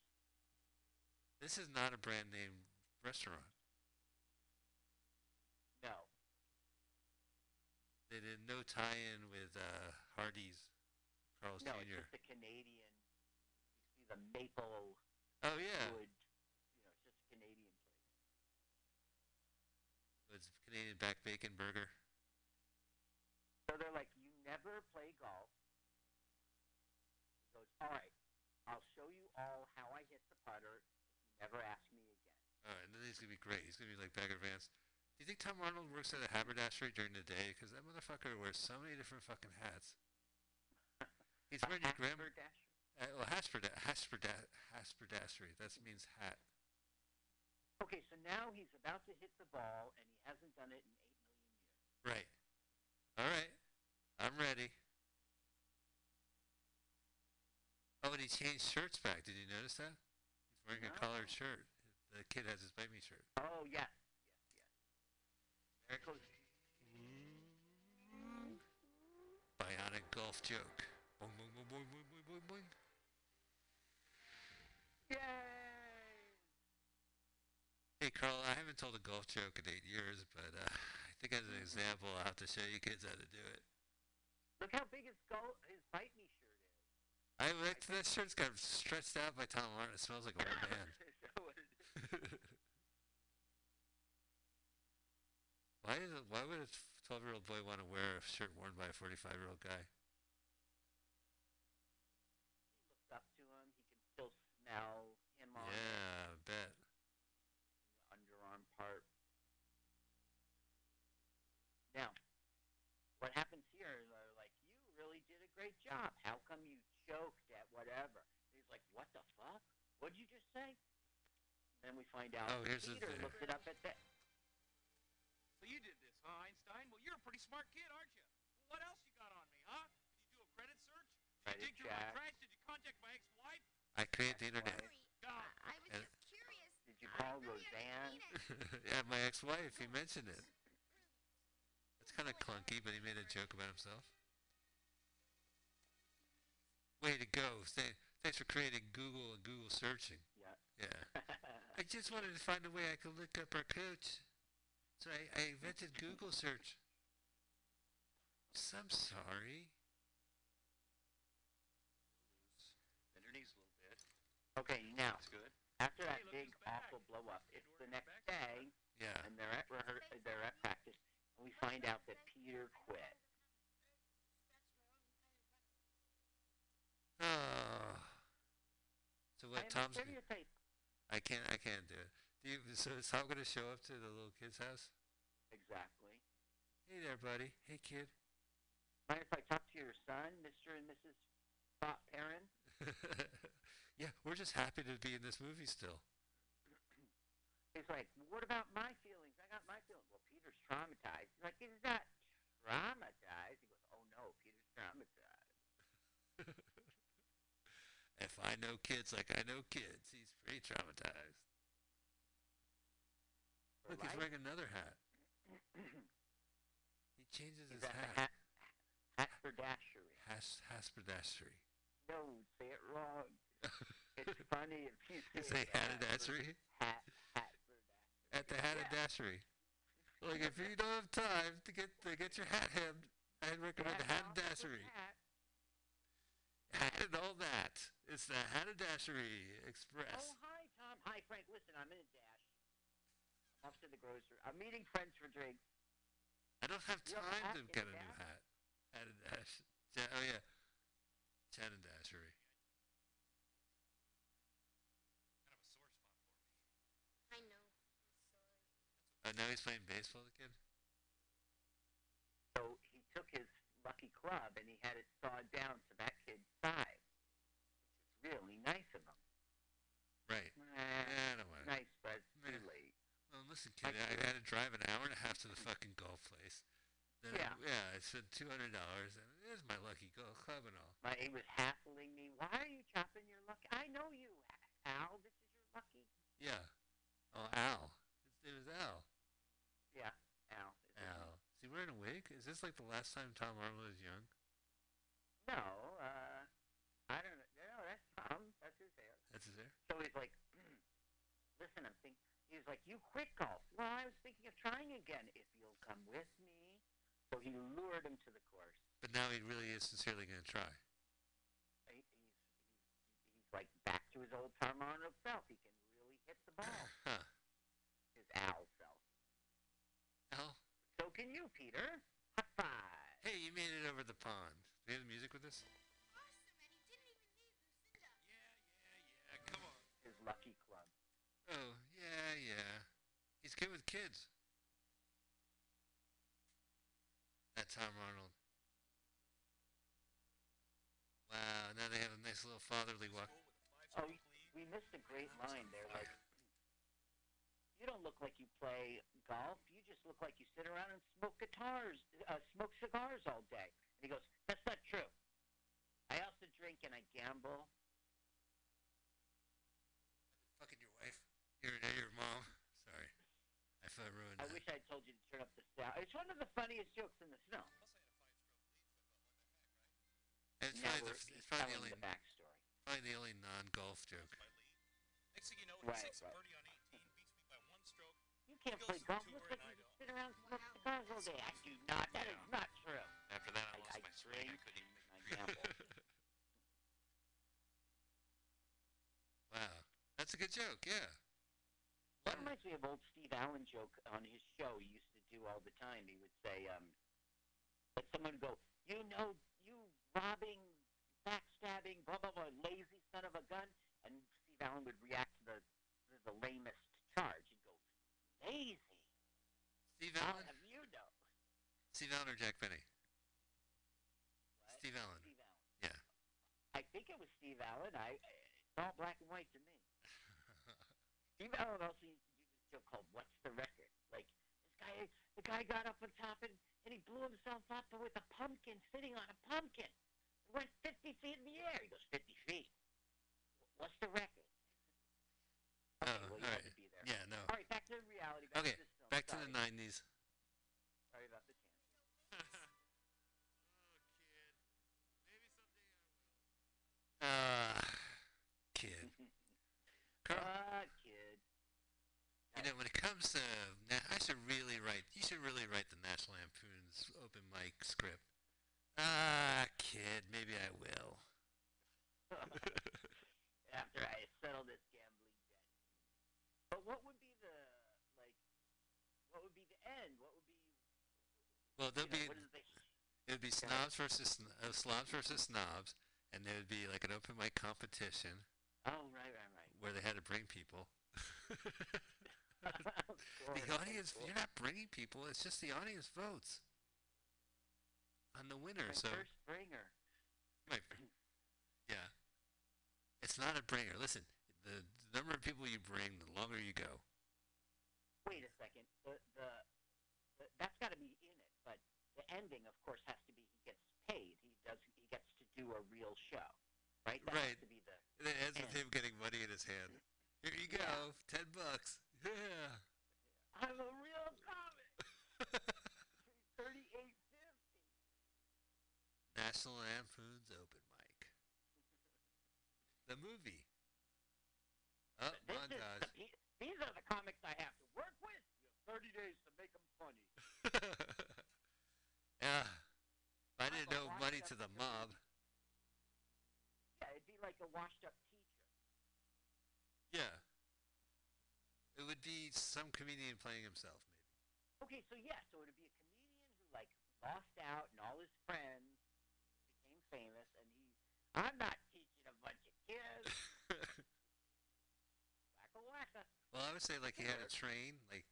This is not a brand name restaurant. No. They did no tie-in with uh, Hardee's, Carl's No, it's Jr. just a Canadian. You see the maple Oh yeah. wood. You know, it's just a Canadian place. his Canadian back bacon burger. So they're like, you never play golf. He goes, all right, I'll show you all how I hit the putter if you never ask me again. All right, and then he's gonna be great. He's gonna be like Bagger Vance. Do you think Tom Arnold works at a haberdashery during the day? Because that motherfucker wears so many different fucking hats. He's wearing your grandma. Uh, well, hasperda- hasperda- hasperdashery. That means hat. Okay, so now he's about to hit the ball, and he hasn't done it in eight million years. Right. All right. I'm ready. Oh, and he changed shirts back. Did you notice that? He's wearing a collared shirt. The kid has his baby shirt. Oh yes, yes, yes. There it goes. Bionic golf joke. Boing, boing, boing, boing, boing, boing, boing, boing. Yay! Hey, Carl, I haven't told a golf joke in eight years, but uh, I think as an example, I'll have to show you kids how to do it. Look how big his go his bite me shirt is. I that, that shirt's got stretched out by Tom Martin. It smells like a old man. So it- why is it, Why would a twelve-year-old boy want to wear a shirt worn by a forty-five-year-old guy? he looks up to him. He can still smell him on Yeah, I bet. the underarm part. Now, what happens here is they're like, you really did a great job. How come you choked at whatever? He's like, what the fuck? What'd you just say? Then we find out Oh, here's Peter thing. looked it up at that. So you did this, huh, Einstein? Well, you're a pretty smart kid, aren't you? Well, what else you got on me, huh? Did you do a credit search? Did you dig through my trash? Did you contact my ex-wife? I create the internet. Sorry, No. I, I was And- just curious. Did you call really Roseanne? didn't mean it. yeah, my ex-wife. He mentioned it. It's kind of clunky, but he made a joke about himself. Way to go! Thanks for creating Google and Google searching. Yeah. Yeah. I just wanted to find a way I could look up our coach. So I, I invented Google search. So I'm sorry. Bend your knees a little bit. okay, now That's good. after that Hey, look big awful blow up, it's the next day, Yeah. and they're at rehear- they're at practice, and we find out that Peter quit. Oh. So what? am Tom's. stereotype. I can't. I can't do it. Do you, so is Tom gonna show up to the little kid's house? Exactly. Hey there, buddy. Hey, kid. Mind if I talk to your son, Mr. and Mrs. Pop Perrin? yeah, we're just happy to be in this movie still. He's like, what about my feelings? I got my feelings. Well, Peter's traumatized. He's like, he's not traumatized. He goes, oh no, Peter's traumatized. If I know kids like I know kids, he's pretty traumatized. Look, he's wearing another hat. He changes He's his at hat. hat, Hatberdashery. Has Hasperdashery. No, say it wrong. It's funny if you Is say a haberdashery? Hat, Hatberdashery. At the haberdashery. Like if you don't have time to get to get your hat hemmed, I'd recommend the Hat off with haberdashery. hat. Hat and all that. It's the haberdashery express. Oh, hi, Tom. Hi, Frank. Listen, I'm in a dash. I'm off to the grocery. I'm meeting friends for drinks. I don't have You have a time hat to get a new back? hat. Hat and dash. Oh yeah, Chat and dashery. Kind of a sore spot for me. I know. Sorry. Oh, now he's playing baseball again. So he took his lucky club and he had it sawed down to that kid's size, which is really nice of him. Right. Eh, Yeah, I don't want it. nice, but it's too Meh. late. Well, listen, kid, I- I had to drive an hour and a half to the fucking golf place. Then Yeah. yeah, I spent two hundred dollars, and there's my lucky golf club and all. My, he was hassling me. Why are you chopping your lucky? I know you, Al. This is your lucky. Yeah. Oh, Al. His name is Al. Yeah, Al. Al. Is he wearing a wig? Is this like the last time Tom Arnold was young? No, uh, I don't know. No, that's Tom. That's his hair. That's his hair. So he's like, listen, I'm thinking. He was like, you quit golf. Well, I was thinking of trying again. If you'll come with me. So he lured him to the course. But now he really is sincerely going to try. He- He's, he's, he's like back to his old Tom Arnold self. He can really hit the ball. Huh. His Al self. Al So can you, Peter. High five. Hey, you made it over the pond. Do we have the music with us? Awesome, and he didn't even need Lucinda. Yeah, yeah, yeah. Come on. His lucky club. Oh, yeah, yeah. He's good with kids. That Tom Arnold. Wow, now they have a nice little fatherly walk. Oh, we missed a great line there. Like, you don't look like you play golf. You just look like you sit around and smoke guitars, uh, smoke cigars all day. And he goes, "That's not true. I also drink and I gamble." Fucking your wife. Your, your mom. Sorry. I felt ruined I that. wish I'd told you to turn up the sound. It's one of the funniest jokes in the snow. It's had a five-stroke lead, so I thought, what the heck, right? probably the, it's probably the only, the backstory. probably the only non-golf joke. Next thing you know, he Right, sinks a birdie on 18, beats me by one stroke. You can't play golf. tour Looks like and I you just don't. sit around and smoke cigars all day. I do not. That is Yeah. not true. After that, I, I- lost I my swing. I couldn't even and I gamble. wow. That's a good joke, yeah. That reminds me of old Steve Allen joke on his show he used to do all the time. He would say, um, let someone go, you know, you robbing, backstabbing, blah, blah, blah, lazy son of a gun. And Steve Allen would react to the, to the lamest charge. He'd go, lazy? Steve How Allen? have you know? Steve Allen or Jack Benny? What? Steve Allen. Steve Allen. Yeah. I think it was Steve Allen. I, it's all black and white to me. Steve Allen also used to do this joke called "What's the record?" Like this guy, the guy got up on top and, and he blew himself up with a pumpkin, sitting on a pumpkin. It went 50 feet in the air. He goes, 50 feet. What's the record? Okay, Oh, well, you all be there. Yeah, no. All right, back to reality. Back Okay, to. Back to the 90s. Sorry about the tangent. oh, kid. Maybe someday I will. Ah, kid. Carl, kid. You know, when it comes to, I should really write, you should really write the National Lampoon's open mic script. Ah, kid, maybe I will. After I settle this gambling debt. But what would be the like? What would be the end? What would be? Well, You know, be, the it would be snobs versus, sn- uh, slobs versus snobs, and there would be like an open mic competition Oh, right, right, right. where they had to bring people. The audience, you're not bringing people, it's just the audience votes on the winner, course. so. First bringer. Right. Yeah. It's not a bringer. Listen, the, the number of people you bring, the longer you go. Wait a second. The the, the that's got to be in it, but the ending, of course, has to be he gets paid. He does. He gets to do a real show, right? That Right. has to be the. And it ends with him getting money in his hand. Here you Yeah. go, ten bucks. Yeah. I'm a real comic. Thirty-eight fifty. National Lampoon's open mic. The movie. Oh, This is montage. the, these are the comics I have to work with. You have 30 days to make them funny. yeah. I I'm didn't know money to up the mob. Yeah, it'd be like a washed up teacher. Yeah. It would be some comedian playing himself, maybe. Okay, so yeah, so it'd be a comedian who like lost out and all his friends became famous, and he, I'm not teaching a bunch of kids. Wacka wacka. Well, I would say like he had a train. Like,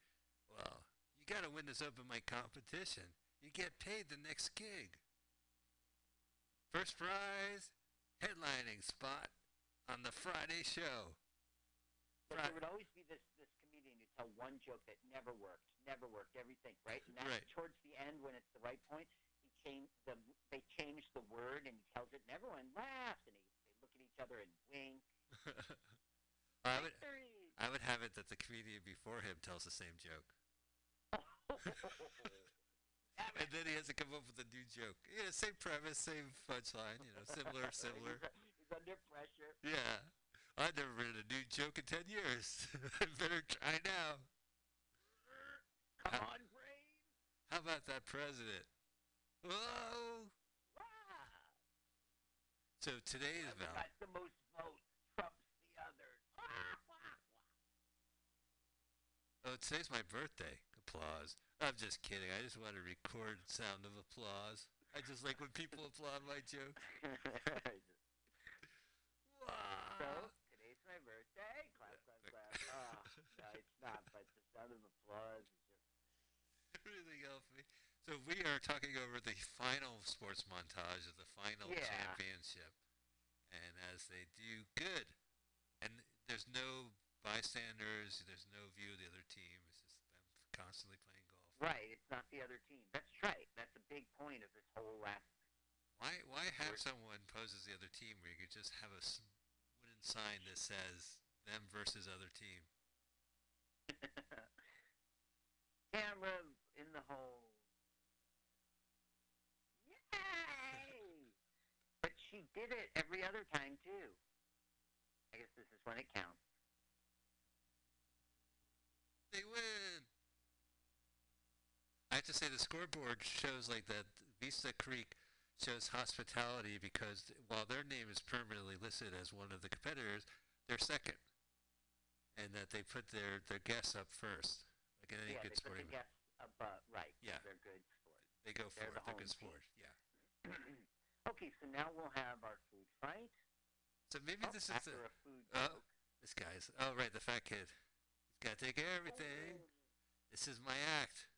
well, you got to win this open mic competition. You get paid the next gig. First prize, headlining spot on the Friday show. But there would always be this this comedian who tell one joke that never worked, never worked, everything right. And that's Right. towards the end when it's the right point. He changed the they change the word and he tells it, and everyone laughs, and he, they look at each other and wink. I would, I would have it that the comedian before him tells the same joke, and then he has to come up with a new joke. Yeah, same premise, same punchline. You know, similar, similar. He's, he's under pressure. Yeah. I've never written a new joke in 10 years. I better try now. Come How- on, brain! How about that president? Whoa! Wow! So today's Whoever Val. got the most votes trumps the other. Oh, today's my birthday. applause. I'm just kidding. I just want to record sound of applause. I just like when people applaud my joke. so Wow. today's my birthday. Clap, clap, clap. Oh, no, it's not. But the sound of applause is just Everything else. me. So we are talking over the final sports montage of the final Yeah. championship, and as they do good, and there's no bystanders, there's no view of the other team. It's just them constantly playing golf. right. It's not the other team. That's right. That's a big point of this whole last. Why why have someone pose as the other team where you could just have a wooden sign that says them versus other team? Camera in the hole. Yay! But she did it every other time too. I guess this is when it counts. They win. I have to say the scoreboard shows like that Vista Creek shows hospitality because while their name is permanently listed as one of the competitors, they're second, and that they put their their guests up first, like in any yeah, good they put sporting. the guests above. Uh, right. 'cause Yeah. They're good sport. They go for they're it. the They're home good team. sport. Yeah. okay, so now we'll have our food fight. So maybe Oh, this is the, oh, joke. this guy's. Oh right, the fat kid. He's got to take care of everything. This is my act.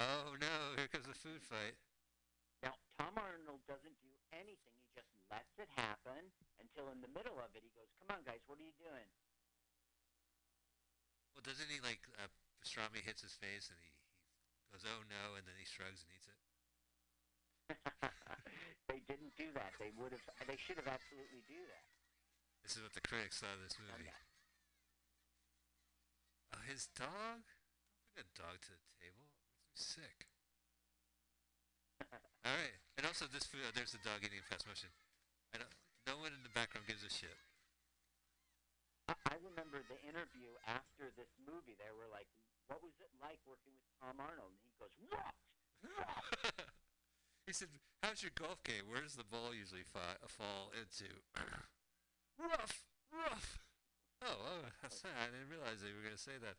Oh no! Here comes the food fight. Now, Tom Arnold doesn't do anything. He just lets it happen until in the middle of it he goes, "Come on, guys, what are you doing?" Well, doesn't he like uh, pastrami hits his face and he, he goes, "Oh no," and then he shrugs and eats it. they didn't do that. They would have. They should have absolutely do that. This is what the critics thought of this movie. Oh, his dog? Don't bring a dog to the table. It makes me sick. All right, and also this food. Oh, there's the dog eating in fast motion. I don't, no one in the background gives a shit. I, I remember the interview after this movie. They were like, "What was it like working with Tom Arnold?" And he goes, "What? What?" he said, "How's your golf game? Where does the ball usually fa- fall into?" rough, rough. Oh, oh, that's I didn't realize they were going to say that.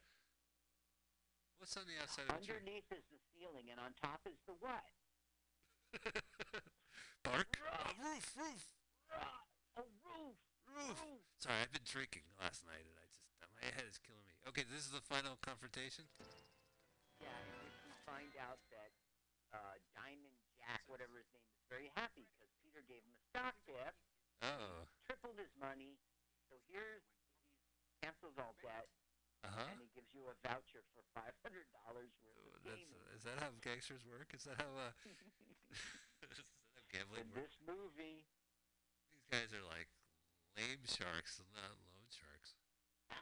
What's on the outside of tree? Underneath is the ceiling, and on top is the what? Bark. Oh, roof, roof, A roof. roof. Roof. Sorry, I've been drinking last night, and I just my head is killing me. Okay, this is the final confrontation. Yeah, we find out that uh, Jack, whatever his name is, very happy because Peter gave him a stock tip, Oh, tripled his money. So here's he cancels all debt, uh huh. and he gives you a voucher for five hundred dollars worth of That's, gaming. is that how gangsters work? Is that how uh, is that how gambling In works? this movie, These guys are like lame sharks, not loan sharks.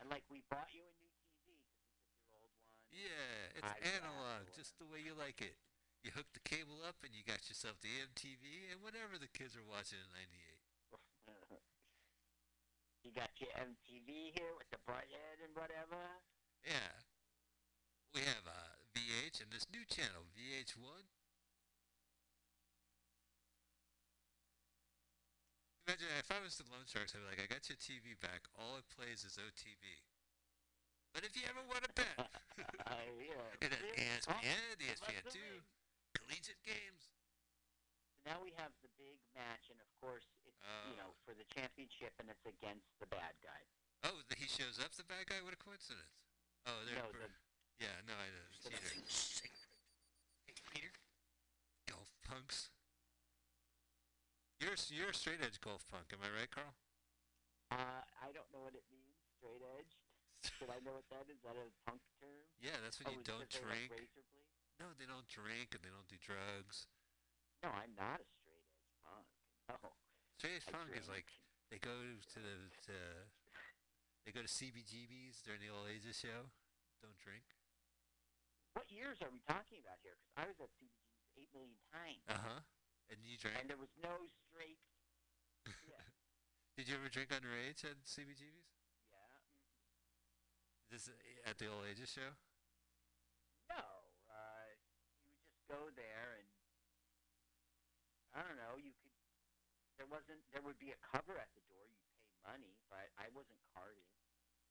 and like we bought you a new TV because we took your old one. Yeah, it's I analog, just the way you like it. You hook the cable up and you got yourself the MTV and whatever the kids are watching in '98. you got your MTV here with the butthead and whatever. Yeah. We have uh, VH and this new channel, VH1. Imagine if I was the Lone Sharks, I'd be like, I got your TV back. All it plays is OTV. But if you ever want to bet, Uh, yeah. and then E Oh, ESPN, let's ESPN2, collegiate games. Now we have the big match, and of course, it's you know Oh. for the championship, and it's against the bad guy. Oh, the, he shows up, the bad guy? What a coincidence. Oh, there. No, br- the, yeah, no, I know. the Cheater. Hey, Peter. Golf punks. You're, you're a straight edge golf punk, am I right, Carl? uh, I don't know what it means. Straight edge. Should I know what that is? Is that a punk term? Yeah, that's when oh, you don't they like drink. No, they don't drink and they don't do drugs. No, I'm not a straight edge punk. No. Straight edge I punk is like they go to the to they go to CBGBs during the old ages show. Don't drink. What years are we talking about here? Because I was at CBG's eight million times, Uh huh. And you drank. and there was no straight. Yeah. Did you ever drink underage at CBGBs? This at the old ages show. No, uh, you would just go there and I don't know. You could. There wasn't. There would be a cover at the door. You'd pay money, but I wasn't carded.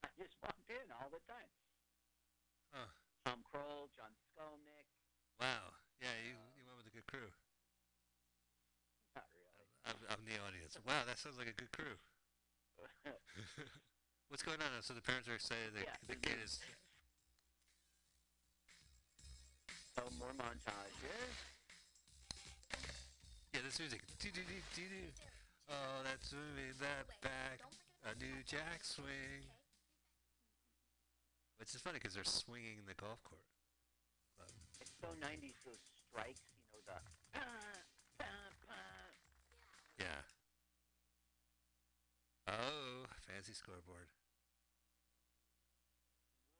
I just walked in all the time. Huh. Tom Kroll, John Skolnick. Wow. Yeah, you, you went with a good crew. Not really. I'm, I'm the audience. Wow, that sounds like a good crew. What's going on? So the parents are excited. The, Yeah, the kid is- so more montages. Yeah, this music. Oh, that's moving that back. A new jack swing. Which is funny because they're swinging the golf court. Um, It's so 90s, those strikes, you know, the. ah, yeah. Oh, fancy scoreboard.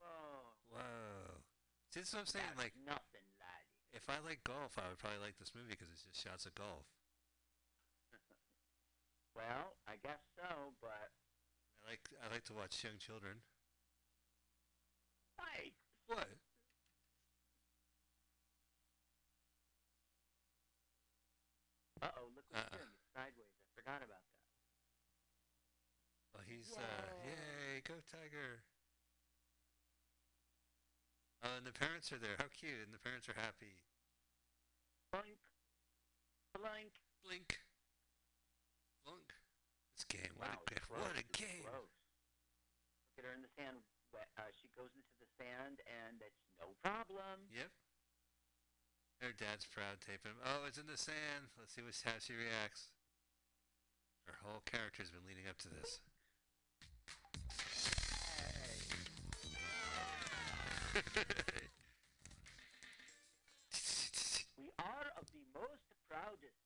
Whoa. Whoa. See, that's what I'm saying. That's Like, nothing, laddie. if I like golf, I would probably like this movie because it's just shots of golf. Well, I guess so, but. I like I like to watch young children. Mike! What? Uh oh, look what Uh-uh. doing. It's sideways. I forgot about that. Well, he's uh, yay, go Tiger. Oh, and the parents are there. How cute! And the parents are happy. Blink. Blink. Blink. Blunk. This game. What a ga- what a gross. Game. gross. Look at her in the sand. Uh, she goes into the sand, and it's no problem. Yep. Her dad's proud taping him. Oh, it's in the sand. Let's see what, how she reacts. Her whole character's been leading up to this. We are of the most proudest.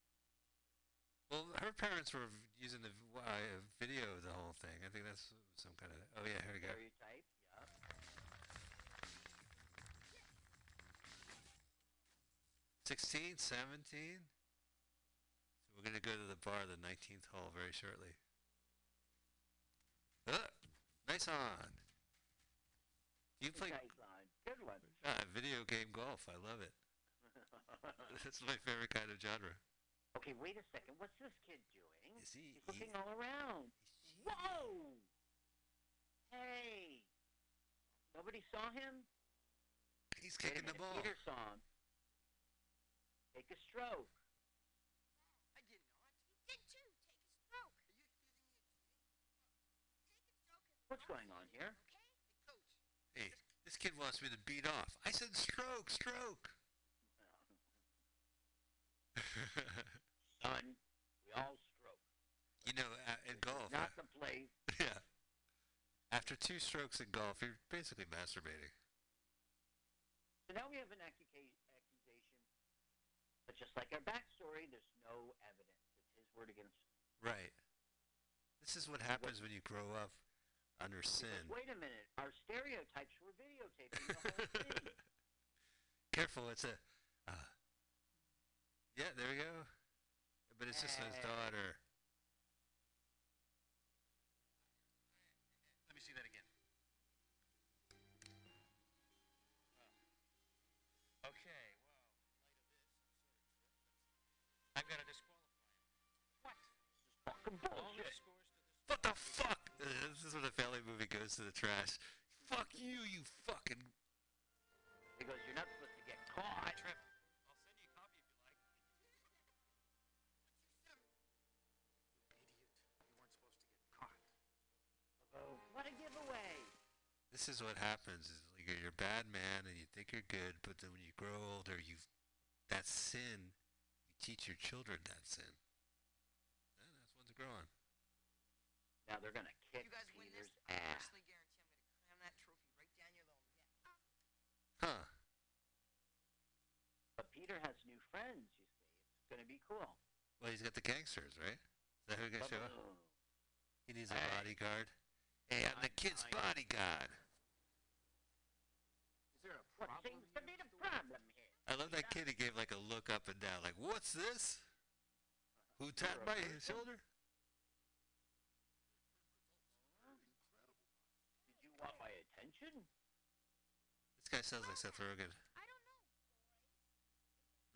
well, her parents were using the uh, video of the whole thing. I think that's some kind of. Oh yeah, here we go. Stereotype. Yeah. 16, 17. So we're gonna go to the bar, the 19th hole, very shortly. Uh, nice on. You play Nice on. Good one. ah, video game golf. I love it. That's my favorite kind of genre. okay, wait a second. What's this kid doing? Is he? He's looking all around. Whoa! Hey! Nobody saw him? he's Wait a kicking the ball. Peter saw him. Take a stroke. I did not. You did too. Take a stroke. Are you accusing me of cheating? Take a stroke What's going on here? okay? Hey, coach. Hey, this kid wants me to beat off. I said stroke, stroke. Son, we all stroke. you know, uh, in golf, Not uh, the place. yeah. After two strokes in golf, you're basically masturbating. So now we have an accusation. But just like our backstory, there's no evidence. It's his word against. Right. This is what happens when you grow up under sin. Wait a minute. Our stereotypes were videotaping the whole thing. Careful, it's a. Uh, yeah, there we go. But it's just his daughter. When the family movie goes to the trash. Fuck you, you fucking. He goes, you're not supposed to get caught. Trip. I'll send you a copy if you like. Idiot. You weren't supposed to get caught. Oh, what a giveaway. This is what happens. Is like you're, a bad man and you think you're good, but then when you grow older, you that sin. You teach your children that sin. And that's when to grow on. Now they're going to If kick you guys win Peter's this, I ass. personally guarantee I'm going to cram that trophy right down your little neck. Huh? But Peter has new friends, you see. It's going to be cool. Well, he's got the gangsters, right? Is that who gonna show up? He needs a Hey. bodyguard. Hey, I'm the kid's bodyguard. Is there a What problem seems to be the problem here? I love that kid. He gave like a look up and down, like, "What's this? Who tapped You're my person? shoulder?" Did you want my attention? This guy sounds like Seth Rogen. I don't know.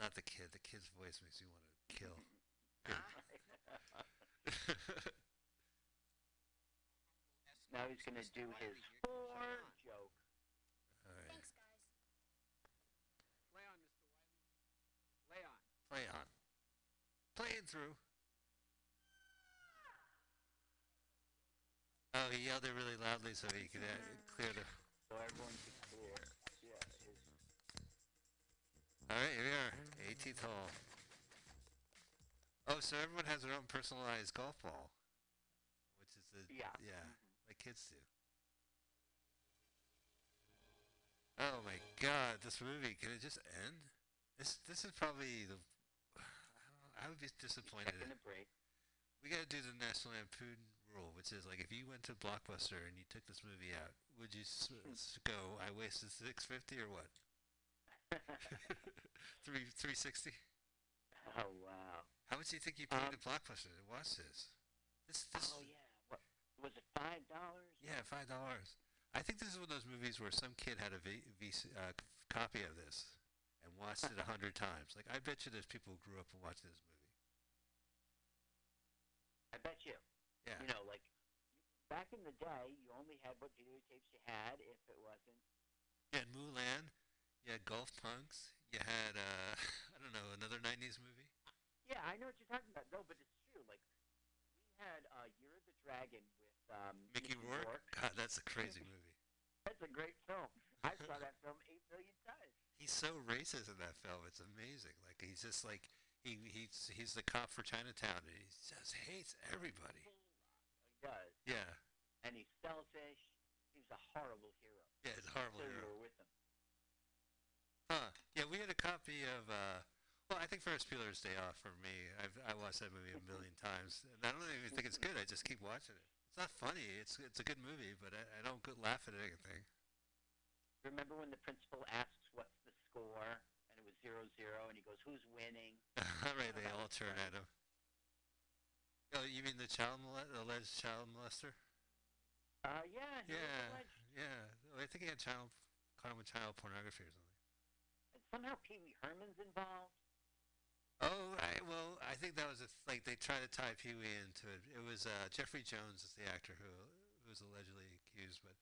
Not the kid. The kid's voice makes me want to kill. Now he's gonna do his four joke. All right. Thanks, guys. Play on, Mr. Wiley. Play on. Play on. Playing through. Oh, he yelled it really loudly so he could uh, clear the. So everyone can All right, here we are, 18th hole. Oh, so everyone has their own personalized golf ball, which is the yeah. yeah, Mhm. like kids do. Oh my God, this movie can it just end? This this is probably the. I, don't, I would be disappointed. Taking a break. We gotta do the National Lampoon rule, which is like if you went to Blockbuster and you took this movie out, would you go? I wasted six fifty or what? Three three sixty? oh wow. How much do you think you paid Um, at Blockbuster to watch this? This this Oh yeah. What was it? Five dollars? yeah five dollars. I think this is one of those movies where some kid had a v- VC, uh, copy of this and watched it a hundred times. Like I bet you there's people who grew up watching this movie. I bet you. Yeah. You know, like back in the day, you only had what videotapes you had. If it wasn't, had Mulan, you had Golf Punks, you had uh I don't know another '90s movie. yeah, I know what you're talking about. No, but it's true. Like we had uh, Year of the Dragon with um, Mickey Rourke. God, that's a crazy movie. That's a great film. I saw that film eight million times. He's so racist in that film. It's amazing. Like he's just like he he's he's the cop for Chinatown, and he just hates everybody. He does, Yeah, and he's selfish. He's a horrible hero. yeah, it's a horrible so you were with him. Yeah, we had a copy of. uh Well, I think Ferris Bueller's Day Off for me. I've I watched that movie a million times, and I don't even think it's good. I just keep watching it. It's not funny. It's it's a good movie, but I, I don't laugh at anything. Remember when the principal asks what's the score, and it was zero zero, and he goes, "Who's winning?" right, they all turn at him. Oh, you mean the child mole- alleged child molester? Uh, yeah, Yeah, yeah. I think he had child caught him with child pornography or something. Somehow Pee Wee Herman's involved. Oh, I, well, I think that was a th- like they tried to tie Pee Wee into it. It was uh, Jeffrey Jones is the actor who, who was allegedly accused, but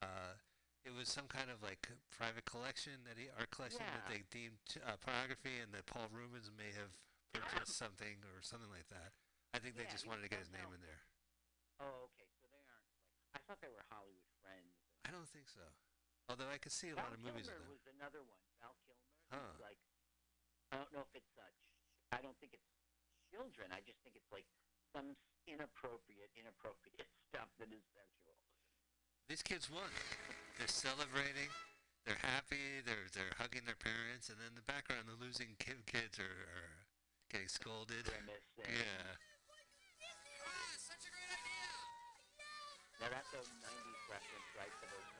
uh, it was some kind of like private collection that he art collection that they deemed uh, pornography, and that Paul Reubens may have purchased something or something like that. I think they just wanted to get his name in there. Oh, okay. So they aren't like I thought they were Hollywood friends. I don't think so. Although I could see a Val lot of movies Kilmer with them. was another one. Val Kilmer. Huh. Like I don't know if it's uh, ch- I don't think it's children. I just think it's like some inappropriate, inappropriate stuff that is sexual. These kids won. They're celebrating. They're happy. They're they're hugging their parents, and then in the background, the losing ki- kids are, are getting scolded. Grimacing. Yeah. Ah, such a great idea. Now that's a '90s reference, right? To those commercials.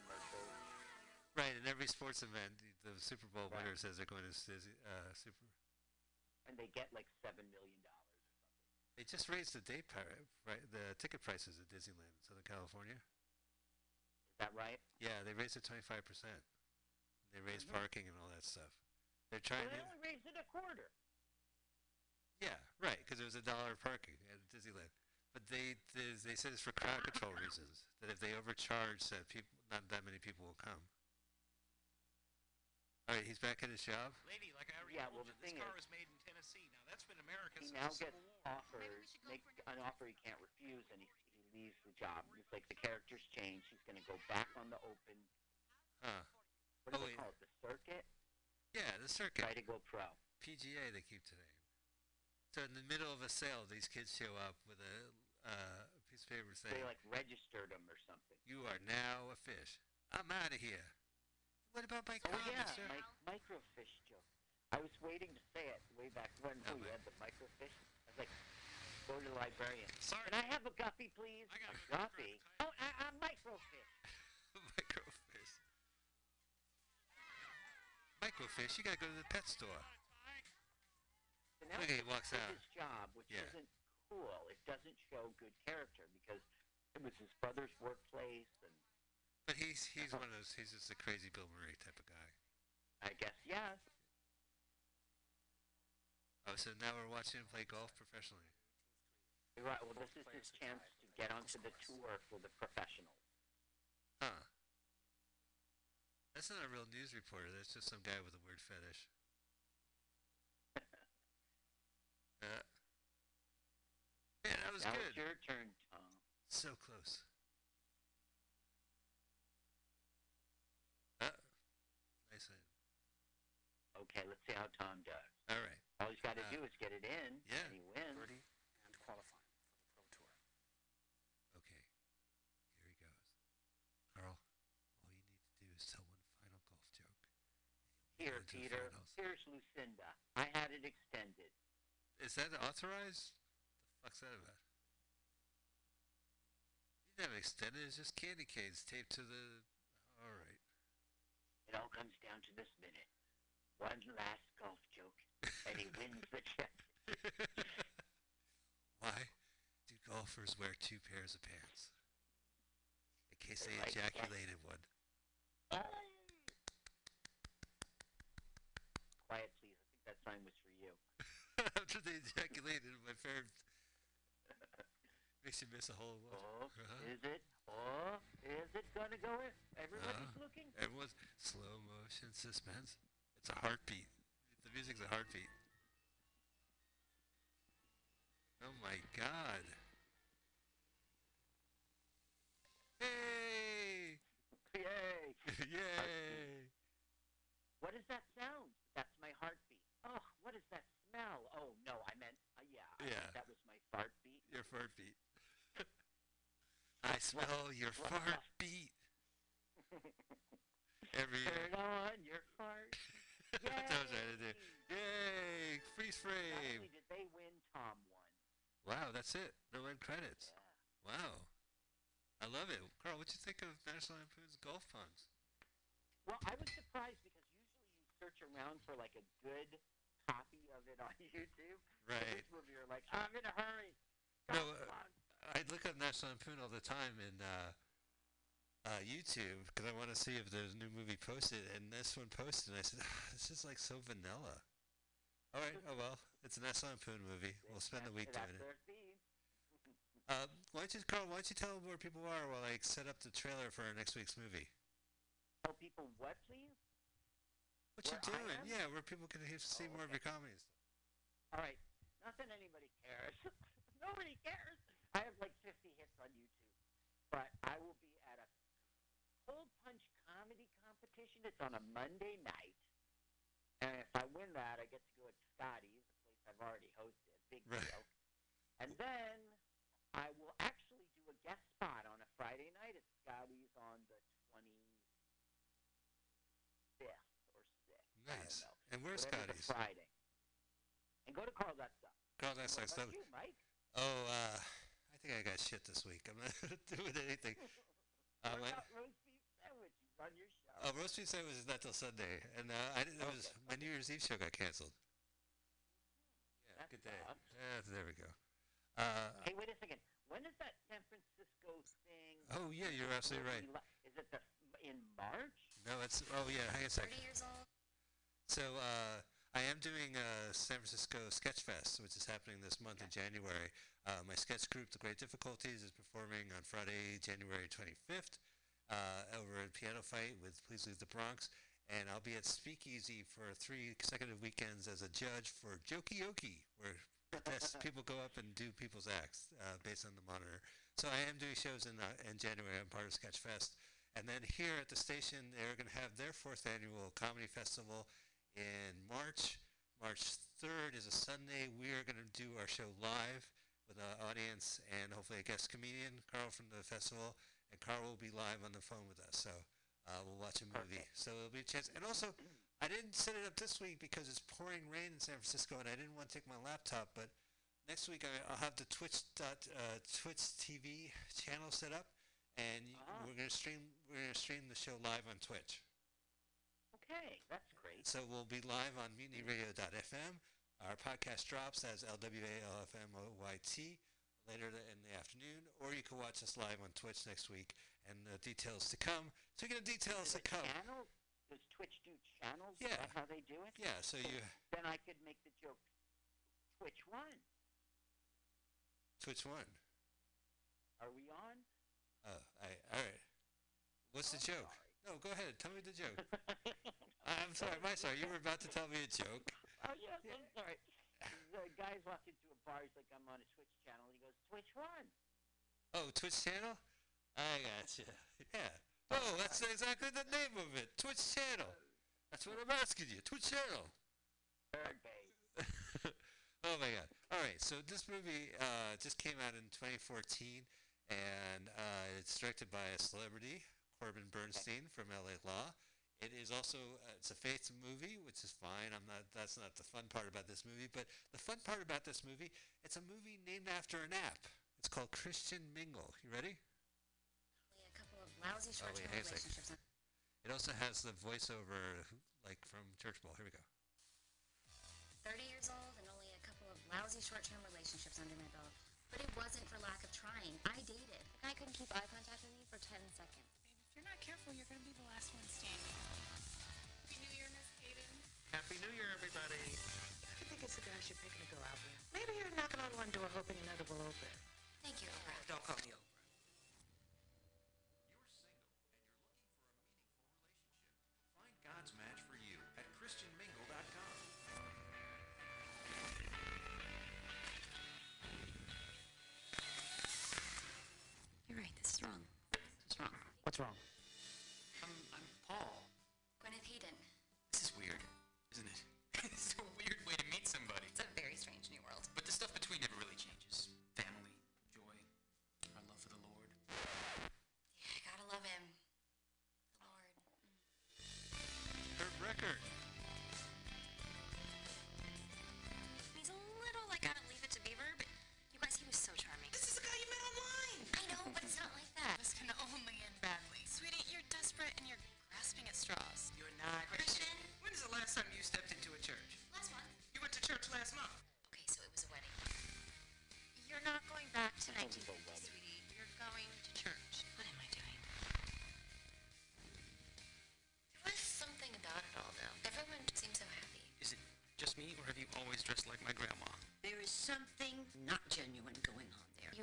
Right. In every sports event, the, the Super Bowl Right. winner says they're going to Disney- uh, Super. and they get like seven million dollars or something. They just raised the date pri- right, the ticket prices at Disneyland in Southern California. Is that right? Yeah, they raised it twenty five percent. They raised Mhm. parking and all that stuff. They're Well, trying they to. only raised it a quarter. Yeah, right, because it was a dollar parking at Disneyland. But they, they they said it's for crowd control reasons. That if they overcharge, that people not that many people will come. All right, he's back at his job. Lady, like I already Yeah, told well, you, the this thing car is- was made in Tennessee. Now that's been America He since now the gets Civil War. offered Maybe we should go make an offer he can't refuse, and he, he leaves the job. It's like the character's changed. He's going to go back on the open. Huh. What do Oh, they call it? The circuit. Yeah, the circuit. Try to go pro. PGA they keep today. So in the middle of a sale, these kids show up with a uh, piece of paper saying, They like registered him or something. "You are now a fish. I'm out of here." What about my Oh yeah, sir? mi- microfish joke. I was waiting to say it way back when. Oh, you had the microfish. I was like, go to the librarian. Sorry. Can I have a guppy, please? I gotta a guppy? Oh, a, a microfish. Microfish. Microfish. You gotta go to the pet store. So now Look, he walks out. his job, which Yeah. isn't cool. It doesn't show good character because it was his brother's workplace, and But he's he's one of those. He's just a crazy Bill Murray type of guy. I guess yes. Oh, so now we're watching him play golf professionally. You're right. Well, this is his chance to get onto the tour for the professionals. Huh. That's not a real news reporter. That's just some guy with a weird fetish. Uh, yeah, that was now good. it's your turn, Tom. So close. Uh, nice. hit. Okay, let's see how Tom does. All right. All he's got to Uh, do is get it in, yeah. and he wins. Birdie and qualifying for the Pro Tour. Okay. Here he goes. Carl, all you need to do is tell one final golf joke. Here, get into the Peter. finals. Here's Lucinda. I had it extended. Is that authorized? The fuck's that about? You didn't have it extended. It's just candy canes taped to the. All right. It all comes down to this minute. One last golf joke, and he wins the championship. Why do golfers wear two pairs of pants? In case they They like that. ejaculated one. Quiet, please. I think that sign was for you. After they ejaculated, my parent makes you miss a whole one. Oh, Uh-huh. is it? Oh, is it gonna go in? Everybody's Uh, looking. Everyone's slow motion suspense. It's a heartbeat. The music's a heartbeat. Oh my god. Hey! Yay! Yay! What is that sound? That's my heartbeat. Oh, what is that smell? Oh no, I meant uh, yeah. Yeah. that was my fart beat. Your fart beat. I smell your fart beat. Every Turn on your fart. That's what I was trying to do. Yay! Freeze Not frame. only did they win, Tom won. Wow, that's it. No end credits. Yeah. Wow. I love it. Carl, what'd you think of National Lampoon's Golf Puns? Well, I was surprised because usually you search around for like a good copy of it on YouTube. But Right. This movie, you're like, I'm in a hurry. No, Come uh, on. I look up National Lampoon all the time and uh, uh, YouTube because I want to see if there's a new movie posted, and this one posted, and I said, this is like so vanilla. All right, oh well, it's an National Lampoon movie. We'll spend the week doing it. Uh, why don't you, Carl? Why don't you tell where people are while I set up the trailer for our next week's movie? Tell people what, please? What you Where I doing? Yeah, where people can see Oh, more of your comedy stuff. All right. Not that anybody cares. Nobody cares. I have like 50 hits on YouTube. But I will be cold punch comedy competition. It's on a Monday night. And if I win that, I get to go at Scotty's, a place I've already hosted. Big Right. deal. And then I will actually do a guest spot on a Friday night at Scotty's on the 25th or 6th. Nice. And where's Scotty's? Friday. And go to Carl That Stuff. Carl, that's What about stuff. you, Mike? Oh, uh, I think I got shit this week. I'm not doing anything. Uh, what my, about roast beef sandwiches on your show? oh, roast beef sandwich is not till Sunday, and uh, I didn't. It was Okay, my New Year's Eve show got canceled. Yeah, That good day. Yeah, there we go. Uh, Hey, wait a second. When is that San Francisco thing? oh yeah, you're absolutely right. Will be li- Is it the in March? No, it's oh yeah. Hang on a second. 30 years old. So uh, I am doing uh, San Francisco Sketch Fest, which is happening this month in January. Uh, my sketch group, The Great Difficulties, is performing on Friday, January 25th, uh, over at Piano Fight with Please Leave the Bronx. And I'll be at Speakeasy for three consecutive weekends as a judge for Jokey where people go up and do people's acts uh, based on the monitor. So I am doing shows in uh, in January. I'm part of Sketch Fest. And then here at the station, they're going to have their fourth annual comedy festival in March. March 3rd is a Sunday. We are going to do our show live with an audience and hopefully a guest comedian, Carl from the festival. And Carl will be live on the phone with us. So uh, we'll watch a movie. So it'll be a chance. And also, I didn't set it up this week because it's pouring rain in San Francisco and I didn't want to take my laptop. But next week I, I'll have the Twitch dot uh, Twitch TV channel set up, and Ah. we're gonna stream we're gonna stream the show live on Twitch. Okay, that's great. So we'll be live on MutinyRadio.fm. Our podcast drops as LWAFLMOYT later in the afternoon, or you can watch us live on Twitch next week. And uh, details to come. So Speaking of details Is to come, channel? Does Twitch do channels? Is Yeah. that how they do it? yeah. So you Then I could make the joke. Twitch one. Twitch one. Are we on? Oh, I all right. What's the I'm joke? No, go ahead. Tell me the joke. I'm sorry. My sorry. You were about to tell me a joke. Oh yes, I'm sorry. The guy's walked into a bar. He's like, I'm on a Twitch channel. He goes, Twitch one. Oh, Twitch channel? I gotcha. Yeah. Oh, that's exactly the name of it. Twitch channel. That's what I'm asking you. Twitch channel. Okay. oh my god. All right, so this movie uh, just came out in 2014, and uh, it's directed by a celebrity, Corbin Bernsen from LA Law. It is also uh, it's a faith movie, which is fine. I'm not. That's not the fun part about this movie. But the fun part about this movie, it's a movie named after an app. It's called Christian Mingle. You ready? a couple of lousy Oh, short-term wait, hang on a sec. relationships. It also has the voiceover, like from Church Bowl. Here we go. 30 years old and only a couple of lousy short-term relationships under my belt. But it wasn't for lack of trying. I dated. Guy couldn't keep eye contact with me for 10 seconds. Babe, if you're not careful, you're gonna be the last one standing. Happy New Year, Miss Kaden. Happy New Year, everybody. I think it's a guy should pick a girl out there. Maybe you're knocking on one door hoping another will open. Thank you, Oprah. Don't call me Oprah.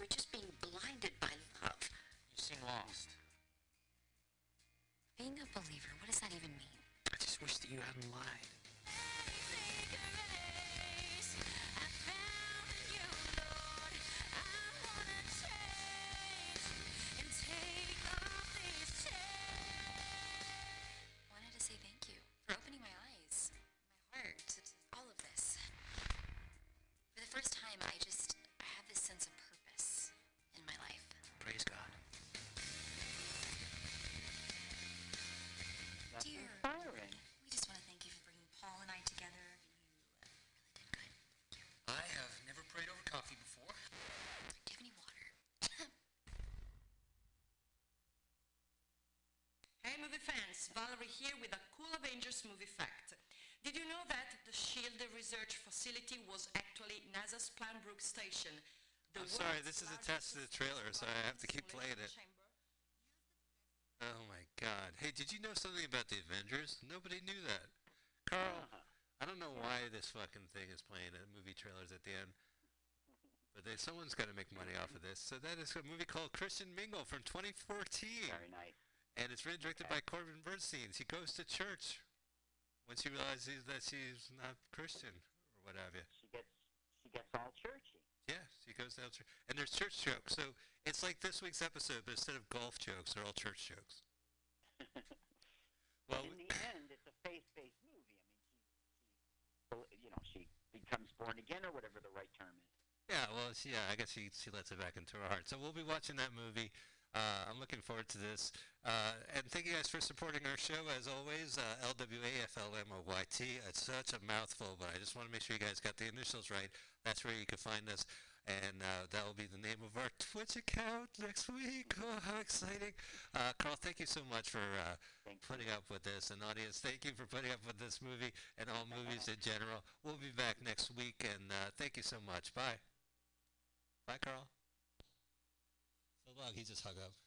Just being movie Valerie here with a cool Avengers movie fact. Did you know that the SHIELD research facility was actually NASA's Plum Brook Station? The I'm sorry, this is largest attached to the trailer, so I have to keep playing it. Oh my god. Hey, did you know something about the Avengers? Nobody knew that. Carl, Uh-huh. I don't know why this fucking thing is playing at movie trailers at the end. But they, someone's got to make money off of this. So that is a movie called Christian Mingle from 2014. Very nice. And it's written directed by Corbin Bernsen. He goes to church when she realizes that she's not Christian or what have you. She gets she gets all churchy. Yes, he goes down church. And there's church jokes. So it's like this week's episode, but instead of golf jokes, they're all church jokes. Well, in the end, it's a faith-based movie. I mean, she, she, you know, she becomes born again or whatever the right term is. Yeah, well, she, yeah, I guess she, she lets it back into her heart. So we'll be watching that movie. Uh, I'm looking forward to this. Uh, and thank you guys for supporting our show, as always. Uh, LWAFLMOYT. It's such a mouthful, but I just want to make sure you guys got the initials right. That's where you can find us. And uh, that will be the name of our Twitch account next week. Oh, how exciting. Uh, Carl, thank you so much for uh, putting up with this. And audience, thank you for putting up with this movie and all movies in general. We'll be back next week, and uh, thank you so much. Bye. Bye, Carl. So. He just hung up.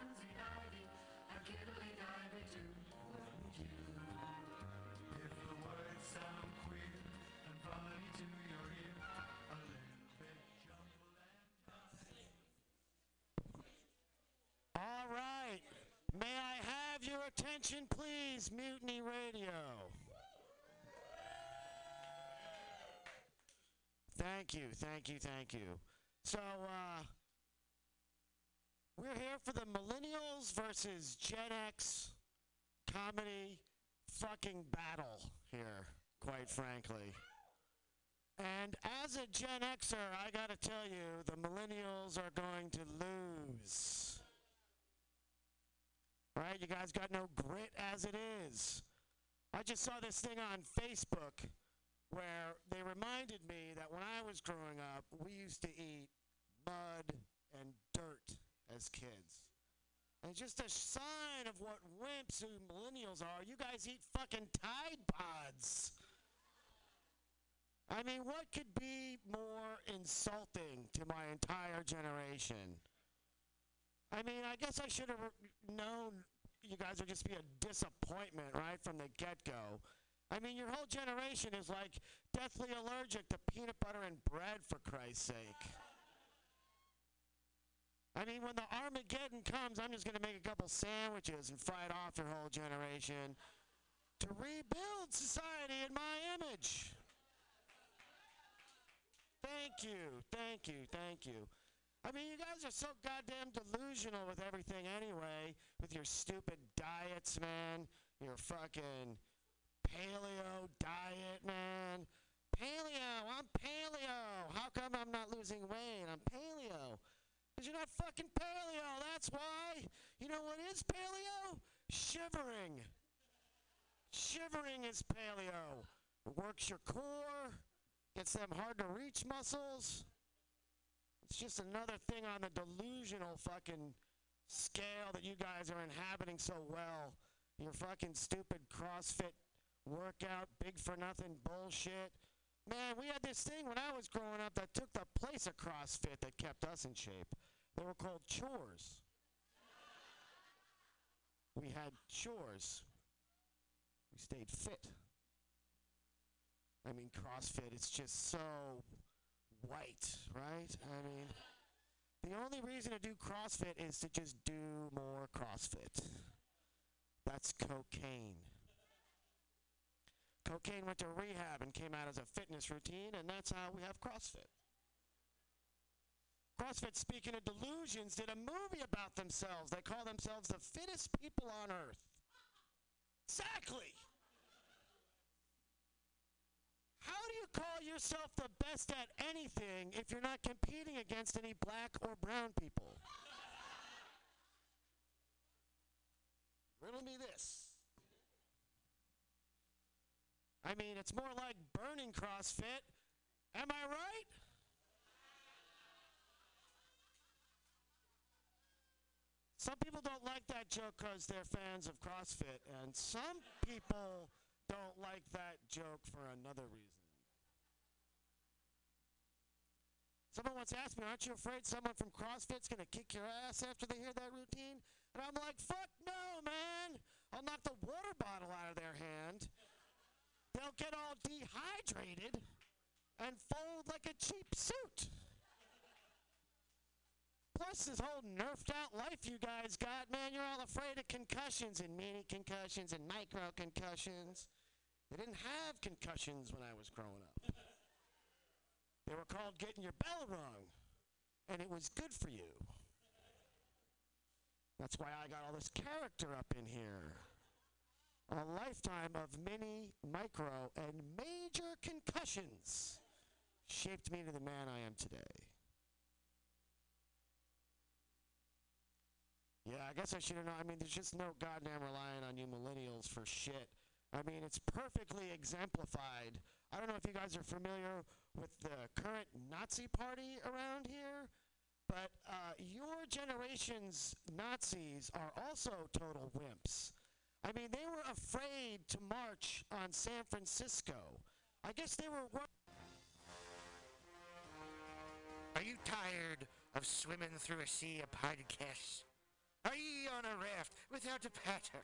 have your attention, please, Mutiny Radio? Thank you, thank you, thank you. So, uh, we're here for the millennials versus Gen X comedy fucking battle here, quite frankly. And as a Gen Xer, I gotta tell you, the millennials are going to lose. Right? You guys got no grit as it is. I just saw this thing on Facebook where they reminded me that when I was growing up, we used to eat mud and dirt as kids. And just a sign of what wimps who millennials are, you guys eat fucking Tide Pods. I mean, what could be more insulting to my entire generation? I mean, I guess I should have known you guys would just be a disappointment right from the get go. I mean, your whole generation is like deathly allergic to peanut butter and bread, for Christ's sake. I mean, when the Armageddon comes, I'm just going to make a couple sandwiches and fight off your whole generation to rebuild society in my image. Thank you, thank you, thank you. I mean, you guys are so goddamn delusional with everything anyway, with your stupid diets, man. Your fucking paleo diet, man. Paleo, I'm paleo. How come I'm not losing weight? I'm paleo. Because you're not fucking paleo, that's why. You know what is paleo? Shivering. Shivering is paleo. It works your core, gets them hard to reach muscles. It's just another thing on the delusional fucking scale that you guys are inhabiting so well. Your fucking stupid CrossFit workout, big for nothing bullshit. Man, we had this thing when I was growing up that took the place of CrossFit that kept us in shape. They were called chores. We had chores. We stayed fit. I mean, CrossFit, it's just so white, right? I mean, the only reason to do CrossFit is to just do more CrossFit. That's cocaine. Cocaine went to rehab and came out as a fitness routine, and that's how we have CrossFit. CrossFit, speaking of delusions, did a movie about themselves. They call themselves the fittest people on earth. Exactly. How do you call yourself the best at anything if you're not competing against any black or brown people? Riddle me this. I mean, it's more like burning CrossFit. Am I right? Some people don't like that joke because they're fans of CrossFit, and some people don't like that joke for another reason. Someone once asked me, Aren't you afraid someone from CrossFit's going to kick your ass after they hear that routine? And I'm like, Fuck no, man. I'll knock the water bottle out of their hand. They'll get all dehydrated and fold like a cheap suit. Plus, this whole nerfed out life you guys got, man, you're all afraid of concussions and mini concussions and micro concussions. They didn't have concussions when I was growing up. They were called getting your bell rung, and it was good for you. That's why I got all this character up in here. A lifetime of mini, micro, and major concussions shaped me into the man I am today. Yeah, I guess I should have known. I mean, there's just no goddamn relying on you millennials for shit. I mean, it's perfectly exemplified. I don't know if you guys are familiar with the current Nazi party around here, but uh, your generation's Nazis are also total wimps. I mean, they were afraid to march on San Francisco. I guess they were. Are you tired of swimming through a sea of podcasts? Are ye on a raft without a paddle?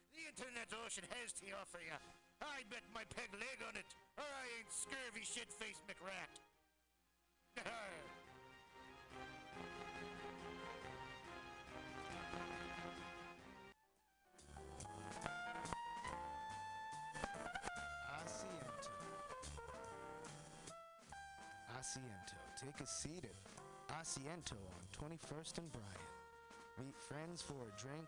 the internet ocean has to offer you. I bet my peg leg on it, or I ain't scurvy shit-faced McRat. Asiento. Asiento. Take a seat at Asiento on 21st and Bryant. Meet friends for a drink,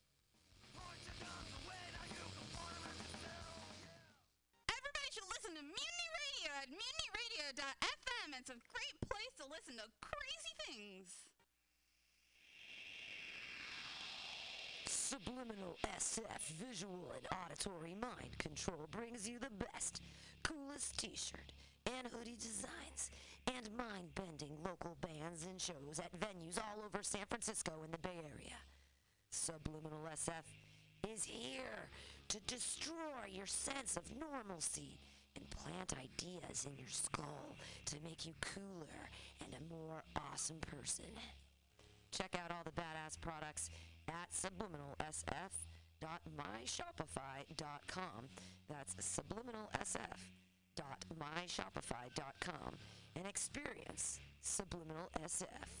Things. Subliminal SF visual and auditory mind control brings you the best, coolest t shirt and hoodie designs and mind bending local bands and shows at venues all over San Francisco and the Bay Area. Subliminal SF is here to destroy your sense of normalcy and plant ideas in your skull to make you cooler and a more awesome person. Check out all the badass products at subliminalsf.myshopify.com. That's subliminalsf.myshopify.com and experience Subliminal SF.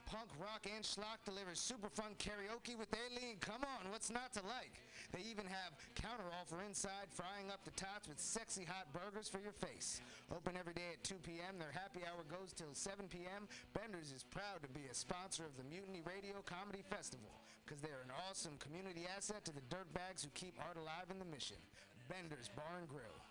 punk rock and schlock delivers super fun karaoke with Aileen. Come on, what's not to like? They even have counteroffer inside, frying up the tots with sexy hot burgers for your face. Open every day at 2 p.m. Their happy hour goes till 7 p.m. Bender's is proud to be a sponsor of the Mutiny Radio Comedy Festival because they're an awesome community asset to the dirtbags who keep art alive in the mission. Bender's Bar and Grill.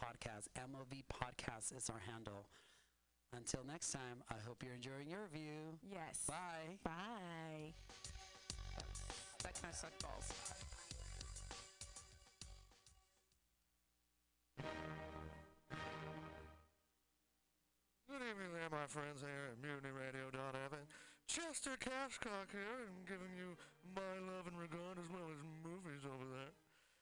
Podcast. MOV Podcast is our handle. Until next time, I hope you're enjoying your view. Yes. Bye. Bye. That kind of sucked balls. Good evening there, my friends here at MutinyRadio.fm. Chester Cashcock here, and giving you my love and regard as well as movies over there.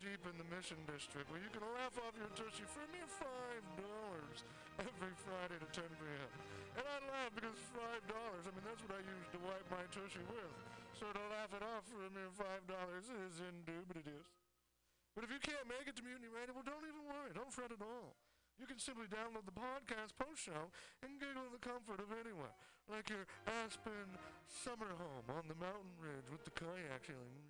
deep in the Mission District where you can laugh off your tushy for mere five dollars every Friday to 10 p.m. And I laugh because five dollars, I mean, that's what I use to wipe my tushy with. So to laugh it off for a mere five dollars is indubitious. But if you can't make it to Mutiny Radio, well, don't even worry. Don't fret at all. You can simply download the podcast post-show and giggle in the comfort of anywhere, like your Aspen summer home on the mountain ridge with the kayak feeling.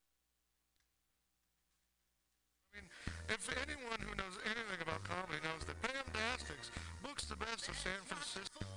Mean, if anyone who knows anything about comedy knows that Pamtastics books the best of San Francisco.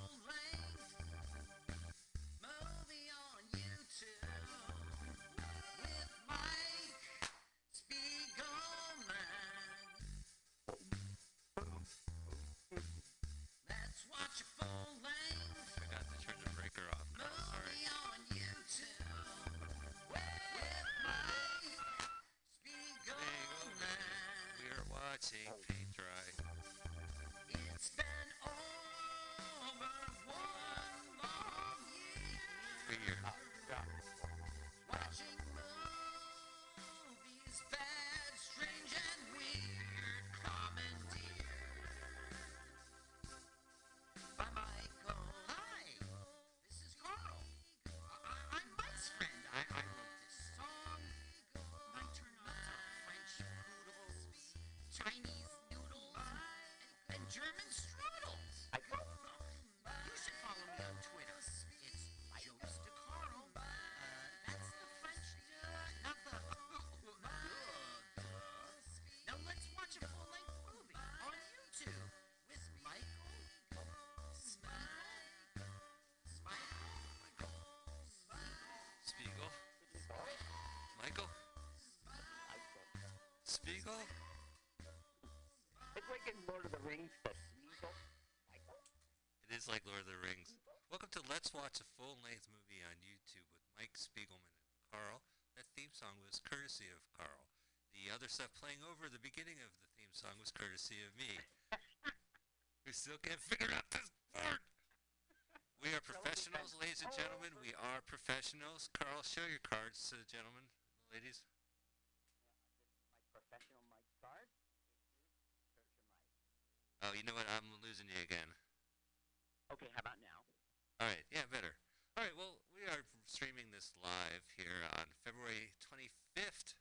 It's like in Lord of the Rings. It is like Lord of the Rings. Welcome to Let's Watch a Full-Length Movie on YouTube with Mike Spiegelman and Carl. That theme song was courtesy of Carl. The other stuff playing over the beginning of the theme song was courtesy of me. we still can't figure out this part. We are professionals, ladies and gentlemen. We are professionals. Carl, show your cards to the gentlemen, ladies. Professional mic card. Oh, you know what? I'm losing you again. Okay, how about now? All right, yeah, better. All right, well, we are streaming this live here on February 25th,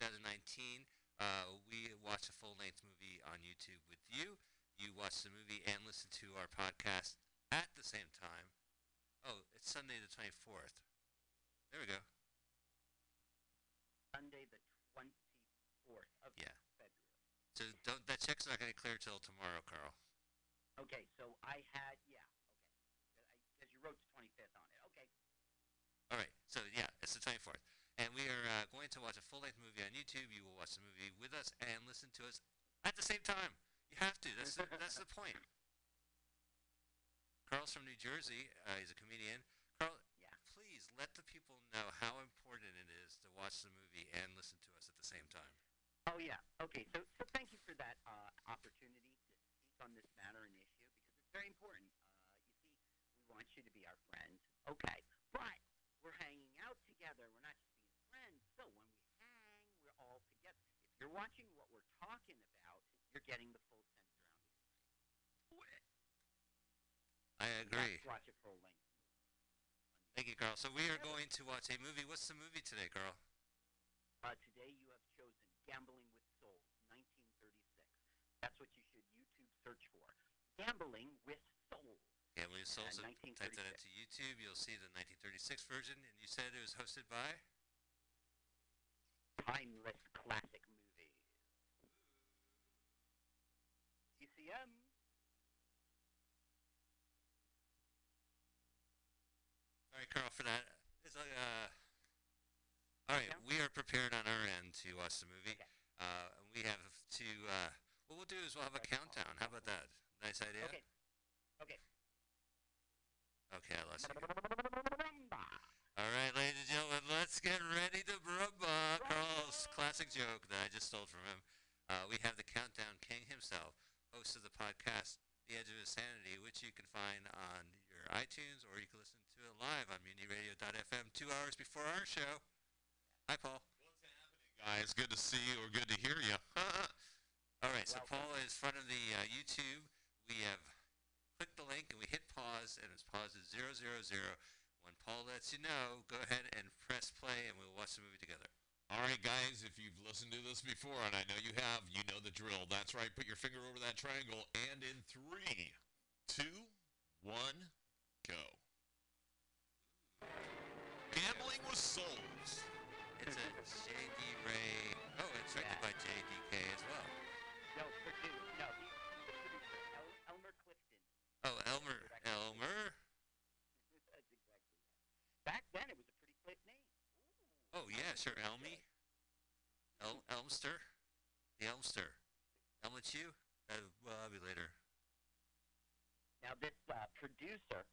2019. Uh, we watch a full-length movie on YouTube with you. You watch the movie and listen to our podcast at the same time. Oh, it's Sunday the 24th. There we go. Sunday the 24th of Yeah. February. So don't, that check's not going to clear till tomorrow, Carl. Okay, so I had, yeah, okay. Because you wrote the 25th on it. Okay. All right, so yeah, it's the 24th. And we are uh, going to watch a full-length movie on YouTube. You will watch the movie with us and listen to us at the same time. You have to. That's the, that's the point. Carl's from New Jersey. Uh, he's a comedian. Carl, Yeah. please let the people know how important it is to watch the movie and listen to us at the same time. Oh, yeah. Okay, so, so thank you for that uh, opportunity to speak on this matter and issue because it's very important. Uh, you see, we want you to be our friends. Okay, but we're hanging out together. We're not just being friends. So when we hang, we're all together. If you're watching what we're talking about, you're getting the full sense I agree. Watch full length. Thank you, Carl. So we are going to watch a movie. What's the movie today, Carl? Uh, today you have chosen Gambling with Souls, 1936. That's what you should YouTube search for. Gambling with Souls. Gambling with Souls. Uh, type that into YouTube. You'll see the 1936 version, and you said it was hosted by. Timeless classic movies. TCM. All right, Carl, for that. It's like, uh, all right, we are prepared on our end to watch the movie. Uh, and we have to. Uh, what we'll do is we'll have a countdown. How about that? Nice idea. Okay. Okay. Okay, I lost you. All right, ladies and gentlemen, let's get ready to brumba. Carl's classic joke that I just stole from him. Uh, we have the Countdown King himself, host of the podcast, The Edge of Insanity, which you can find on your iTunes or you can listen to it live on MutinyRadio.fm two hours before our show. Hi, Paul. What's happening, guys, good to see you or good to hear you. All right, so Paul is front of the uh, YouTube. We have clicked the link and we hit pause, and it's paused at zero zero zero. When Paul lets you know, go ahead and press play, and we'll watch the movie together. All right, guys, if you've listened to this before, and I know you have, you know the drill. That's right. Put your finger over that triangle, and in three, two, one, go. Gambling with souls. It's a J.D. Ray. Oh, it's directed by J.D.K. as well. No, produced. No, he's the producer. El- Elmer Clifton. Oh, Elmer. Elmer. That's exactly right. Back then, it was a pretty quick name. Oh yeah, sure. Elmy. El- Elmster. The Elmster. Elmlet you? Uh, well, I'll be later. Now, this uh, producer,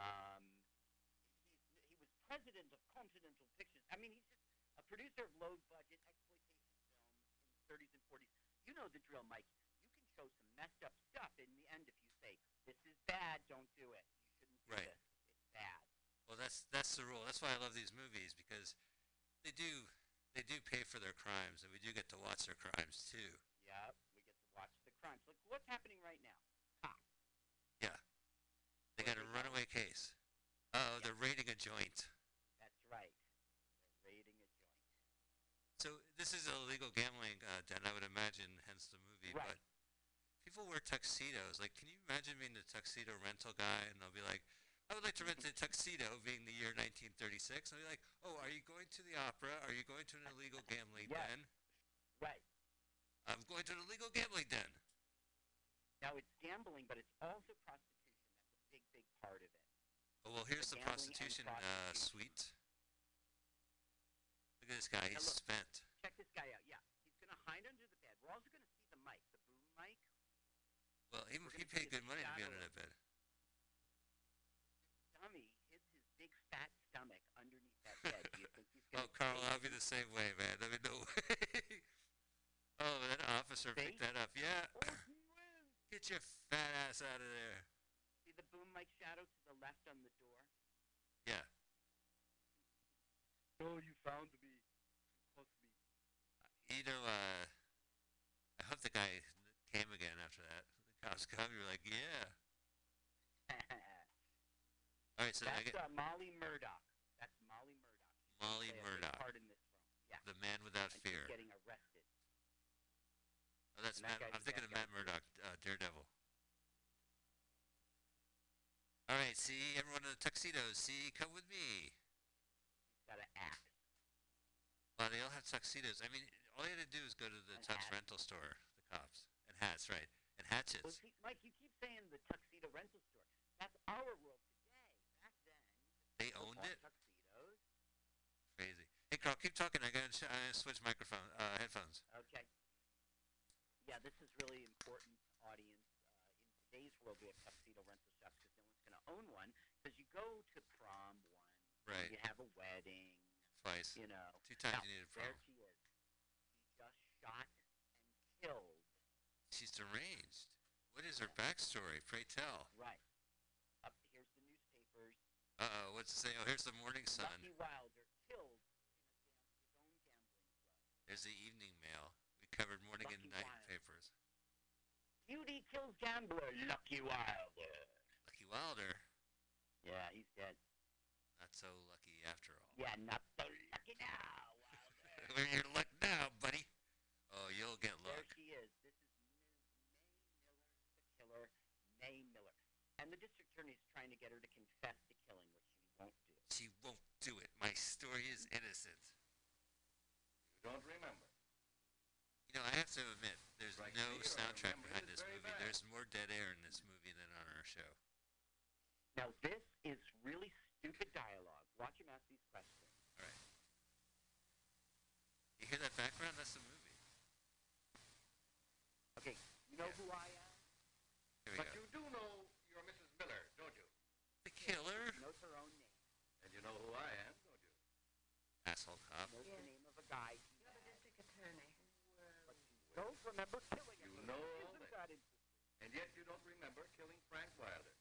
um, he's, he was president of Continental Pictures. I mean, he's just a producer of low-budget exploitation films in the 30s and 40s. You know the drill, Mike. You can show some messed up stuff in the end if you say, this is bad, don't do it. You shouldn't do Right. this. It's bad. Well, that's that's the rule. That's why I love these movies because they do they do pay for their crimes, and we do get to watch their crimes too. Yep, we get to watch the crimes. Look, what's happening right now? They got a runaway case. Oh, they're raiding a joint. That's right. They're raiding a joint. So this is a illegal gambling uh, den, I would imagine, hence the movie. Right. But people wear tuxedos. Like, can you imagine being the tuxedo rental guy, and they'll be like, "I would like to rent a tuxedo," being the year 1936. I'll be like, "Oh, are you going to the opera? Are you going to an illegal gambling Yes. den?" Right. I'm going to an illegal gambling den. Now, it's gambling, but it's also prostitution. That's a big, big part of it. Oh, well, here's the, gambling and prostitution, uh, suite. Look at this guy. He's look. spent. Check this guy out. Yeah, he's going to hide under the bed. We're also going to see the mic, the boom mic. Well, he, he paid good money to be under that bed. Dummy hid his big fat stomach underneath that bed. Do you think he's going Oh, Carl, I'll be the same way, man. I mean, no way. oh, that officer picked that up. Yeah. Get your fat ass out of there. See the boom mic shadow to the left on the door? Yeah. Oh, you found me. Close me. You know, uh, I hope the guy came again after that. The cops come, you're like, yeah. All right, so I That's get uh, Molly Murdoch. That's Molly Murdoch. She's gonna Molly play a big Murdoch. Part in this film. Yeah. the man without and fear. She's getting arrested. Oh, that's and Matt. guy's I'm thinking of. Matt Murdock, uh, Daredevil. All right, see everyone in the tuxedos. See, come with me. He's gotta act. Well, they all have tuxedos. I mean, all you had to do is go to the And tux hats. rental store. The cops and hats, right? And hatchets. Well, see, Mike, you keep saying the tuxedo rental store. That's our world today. Back then, They owned it. Tuxedos. Crazy. Hey, Carl, keep talking. I gotta, sh- I gotta switch microphone, uh, headphones. Okay. Yeah, this is really important, audience. Uh, in today's world, we have tuxedo rental shops because no one's going to own one. Because you go to prom one, Right. you have a wedding, Twice. you know. Two times Now, you needed There prom. she is. She just shot and killed. She's deranged. What is her backstory? Pray tell. Right. Up here's the newspapers. Uh oh. What's it say? Oh, here's the Morning Sun. Lucky Wilder killed in a his own gambling club. There's the Evening Mail. We covered morning and night Wilder. papers. Beauty kills gambler. Lucky Wilder. Lucky Wilder. Yeah, he's dead. Not so lucky after all. Yeah, not so lucky now. Where your luck now, buddy? Oh, you'll get There luck. she is. This is Ms. May Miller, the killer, May Miller. And the district attorney is trying to get her to confess to killing, which she won't do. She won't do it. My story is innocent. You don't remember. You know, I have to admit, there's Right no here, I soundtrack remember behind it this very movie. bad. There's more dead air in this movie than on our show. Now, this is really stupid dialogue. Watch him ask these questions. All right. You hear that background? That's the movie. Okay, you know who I am? Here we But go. you do know you're Mrs. Miller, don't you? The killer? She knows her own name. And you know who I am, don't you? Asshole cop. Knows the name of a guy. You're the district attorney. Don't remember killing him. You know all that. that? And yet you don't remember killing Frank Wilder.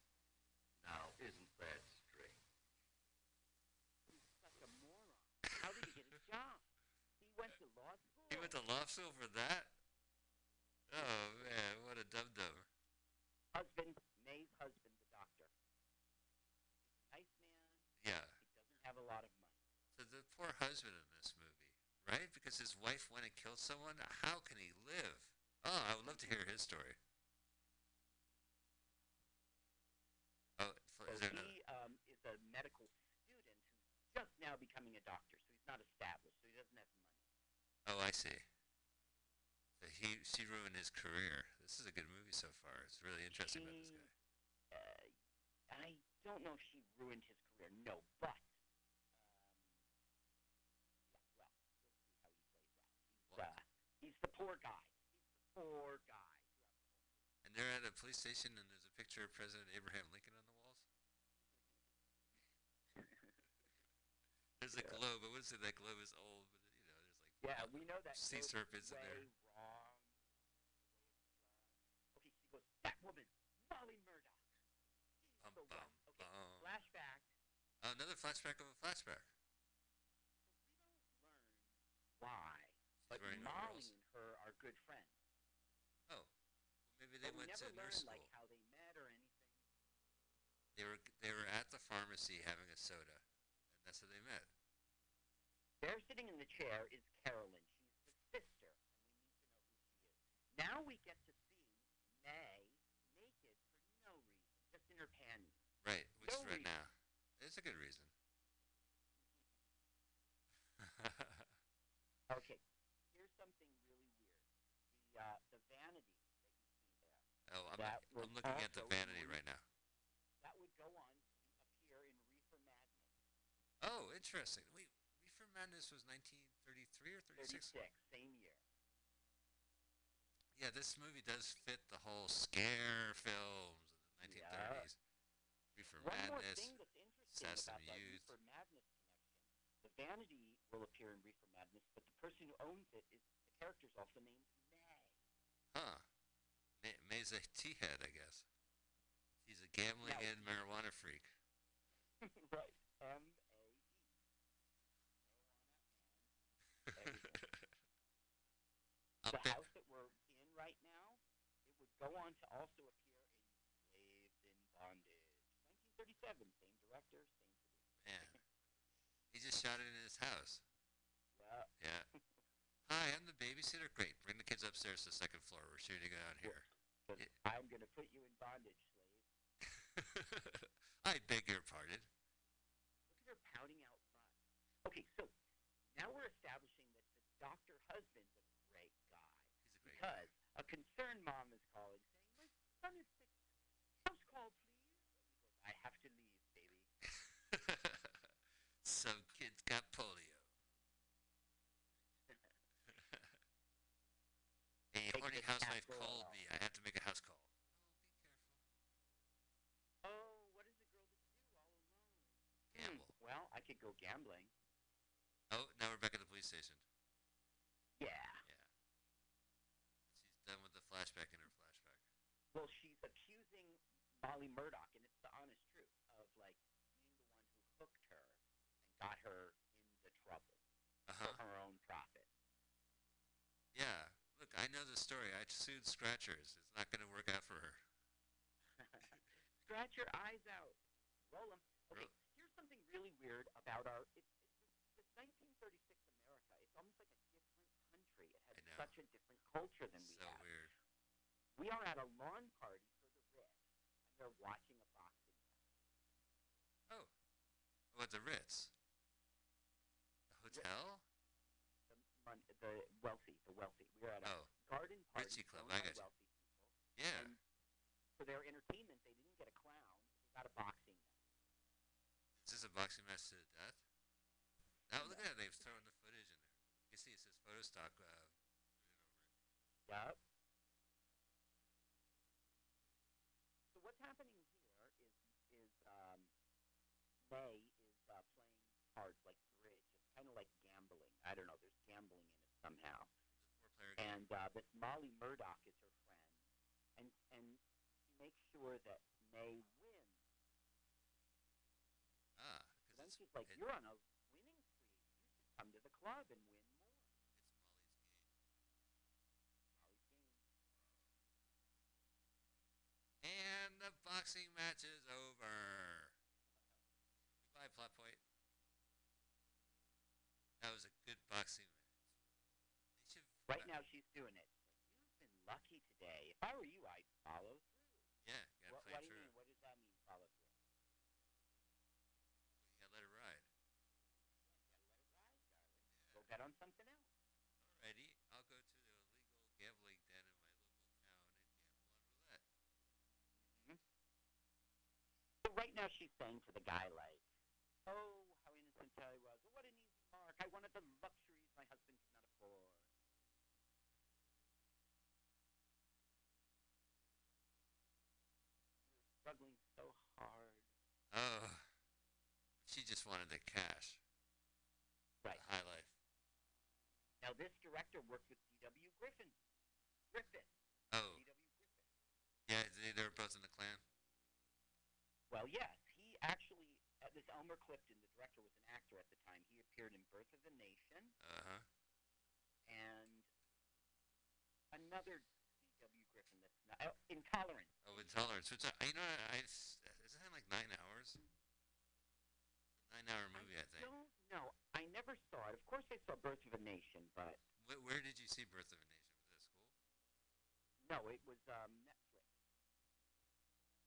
Now, isn't that strange? He's such a moron. How did he get his job? He went to law school. He went to law school for that? Oh, man, what a dum dum. Husband, May's husband, the doctor. He's a nice man. Yeah. He doesn't have a lot of money. So the poor husband in this movie, right? Because his wife went and killed someone? How can he live? Oh, I would love to hear his story. So is there another? he um, is a medical student who's just now becoming a doctor, so he's not established, so he doesn't have money. Oh, I see. So he, she ruined his career. This is a good movie so far. It's really interesting about this guy. Uh, I don't know if she ruined his career, no, but well, we'll see how he plays out. He's the poor guy. He's the poor guy. And they're at a police station, and there's a picture of President Abraham Lincoln on the walls. There's a globe. I wouldn't say that globe is old, but you know, there's like Yeah, we know that sea serpents in there. wrong. Okay, she goes, that woman, Molly Murdoch. Bum, bum? Okay, bum. flashback. Oh, another flashback of a flashback. We don't learn Why? But wearing Molly overalls. and her are good friends. Oh, well, maybe they but we went never to learn nurse like school. how they met or anything. They were they were at the pharmacy having a soda, that's how they met. There, sitting in the chair, is Carolyn. She's the sister, and we need to know who she is. Now we get to see May naked for no reason, just in her panties. Right, which No is right reason. now. It's a good reason. Okay, here's something really weird. The uh, the vanity that you see there. oh, I'm, That I'm looking at the vanity right now. That would go on to appear in Reefer Madness. Oh, interesting. Wait, Reefer Madness was 1933 or 36? 36, same year. Yeah, this movie does fit the whole scare films of the 1930s. Reefer One more Madness, thing that's interesting Sesame about that Youth. Reefer Madness connection, the vanity will appear in Reefer Madness, but the person who owns it is the character's also named May. Huh. May, May's a tea-head, I guess. He's a gambling Now- and marijuana freak. right. M A E. Up the house that we're in right now, it would go on to also appear in Slaves in Bondage. 1937, same director, same producer. Man. He just shot it in his house. Yeah. Yeah. Hi, I'm the babysitter. Great. Bring the kids upstairs to the second floor. We're shooting it out here. 'Cause I'm going to put you in bondage, slave. I beg your pardon. Look at her pouting out butt. Okay, so now we're establishing that the doctor husband's a great guy. He's a great guy. Because a concerned mom is calling saying, My son is sick. House call, please. Goes, I have to leave, baby. Some kid's got polio. a Take horny housewife called me. I have to make a house call. Oh, what is the girl to do all alone? Hmm, Well, I could go gambling. Oh, now we're back at the police station. Yeah. She's done with the flashback in her flashback. Well, she's accusing Molly Murdoch, and it's the honest truth, of like being the one who hooked her and got her into trouble Uh-huh. for her own profit. Yeah. Look, I know the story. I sued Scratchers. It's not going to work out for her. scratch your eyes out, roll them. Okay, here's something really weird about our. It's, it's, 1936 America. It's almost like a different country. It has such a different culture than we So have. weird. We are at a lawn party for the rich, they're watching a boxing match. Oh, what the Ritz? The hotel? The, mon- the wealthy, the wealthy. We are at a Oh, garden party. Ritzy Club. I got wealthy people. Yeah. And for their entertainment, they didn't get a clown. They got a boxing match. Is this a boxing match to the death? Oh, look at that. They've thrown the footage in there. You can see it says photo stock. Uh, Yep. So what's happening here is is um, May is uh, playing cards like bridge. It's kind of like gambling. I don't know. There's gambling in it somehow. And uh, this Molly Murdoch is her friend, and and she makes sure that May wins. ah, So then she's like, "You're on a winning streak. You should come to the club and win more." It's Molly's game. And the boxing match is over. Goodbye, plot point. That was a good boxing match. Right now, she's doing it. You've been lucky today. If I were you, I'd follow through. yeah, gotta What, play what do you mean? What does that mean? Follow through. Yeah, let it ride. Go bet on something else. Alrighty, I'll go to the illegal gambling den in my local town and gamble on roulette. Mm-hmm. So right now she's saying to the guy like, "Oh, how innocent I was. What an easy mark. I wanted the luxuries my husband could not afford." You're struggling so hard. Oh, she just wanted the cash. Right. The high life. Now this director worked with D.W. Griffith. Griffith. Oh. Yeah, they, were both in the clan. Well, yes, he actually. Uh, this Elmer Clifton, the director, was an actor at the time. He appeared in Birth of a Nation Uh huh. and another D.W. Griffith that's not oh, Intolerance. Oh, Intolerance. Which I, you know, I, I s- isn't that like nine hours? Nine-hour movie, I, think. don't know. I never saw it. Of course, I saw Birth of a Nation, but Where, where did you see Birth of a Nation? Was it school? no, it was um, Netflix.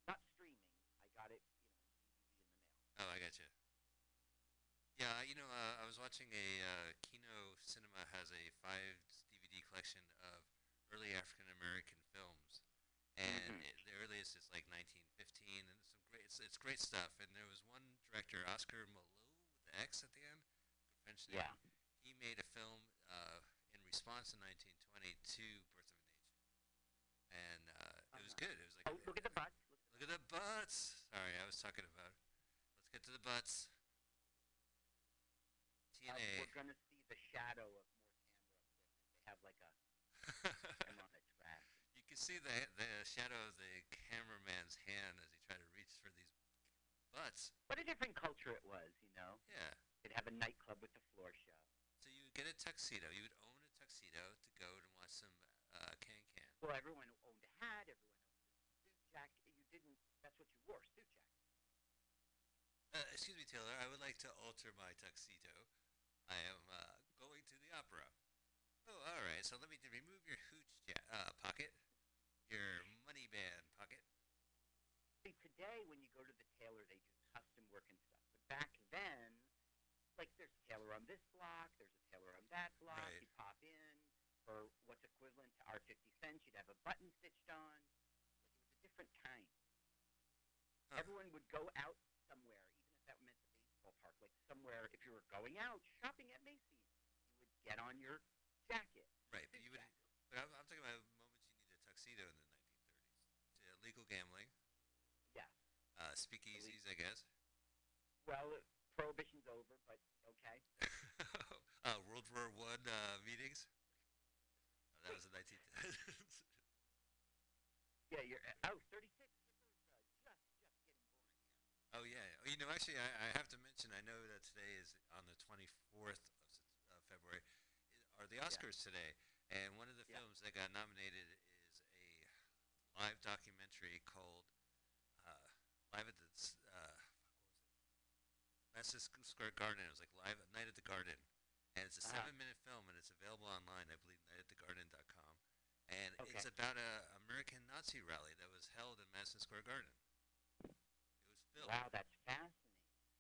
Not streaming. I got it, you know, in the mail. Oh, I got you. Yeah, you know, uh, I was watching a uh, Kino Cinema has a five DVD collection of early African American films, and Mhm. it, the earliest is like 1915, and it's some great, it's, it's great stuff. And there was one director, Oscar Micheaux, with the X at the end, French name. Yeah. He made a film uh, in response in 1920 to Birth of a Nation, and uh, it was good. It was like Oh, look at the butts. Look at the butts. Sorry, I was talking about. Let's get to the butts. Uh, TNA. we're gonna see the shadow of more camera equipment. They have like a them on a track. You can see the the shadow of the cameraman's hand as he tried to reach for these butts. What a different culture it was, you know. Yeah. They'd have a nightclub with the floor show. So you would get a tuxedo. You would own a tuxedo to go and watch some uh, can can. Well, everyone owned a hat. Everyone owned a suit jacket. You didn't. That's what you wore, suit jacket. Uh, excuse me, Taylor. I would like to alter my tuxedo. I am uh, going to the opera. Oh, all right. So let me remove your hooch ja- uh, pocket, your money band pocket. See, today when you go to the tailor, they do custom work and stuff. But back then, like there's a tailor on this block, there's a tailor on that block. Right. You pop in for what's equivalent to our 50 cents. You'd have a button stitched on. Like it was a different time. Everyone would go out somewhere, even if that meant the baseball park, like somewhere. If you were going out shopping at Macy's, you would get on your jacket. Right, but you would. But I'm, I'm talking about moments you needed a tuxedo in the 1930s. Gambling. Yeah. Uh, speakeasies, I guess. Well, prohibition's over, but okay. uh, World War One uh, meetings. Oh, that was the 19. Yeah, you're. Oh, 36. oh yeah. Oh, You know, actually, I, I have to mention. I know that today is on the 24th of uh, February. Are the Oscars today? And one of the films that got nominated live documentary called uh, live at the uh, Madison Square Garden. It was like live at Night at the Garden, and it's a Uh-huh. seven-minute film, and it's available online. I believe nightatthegarden.com, and Okay. it's about a American Nazi rally that was held in Madison Square Garden. It was filmed. Wow, that's fascinating.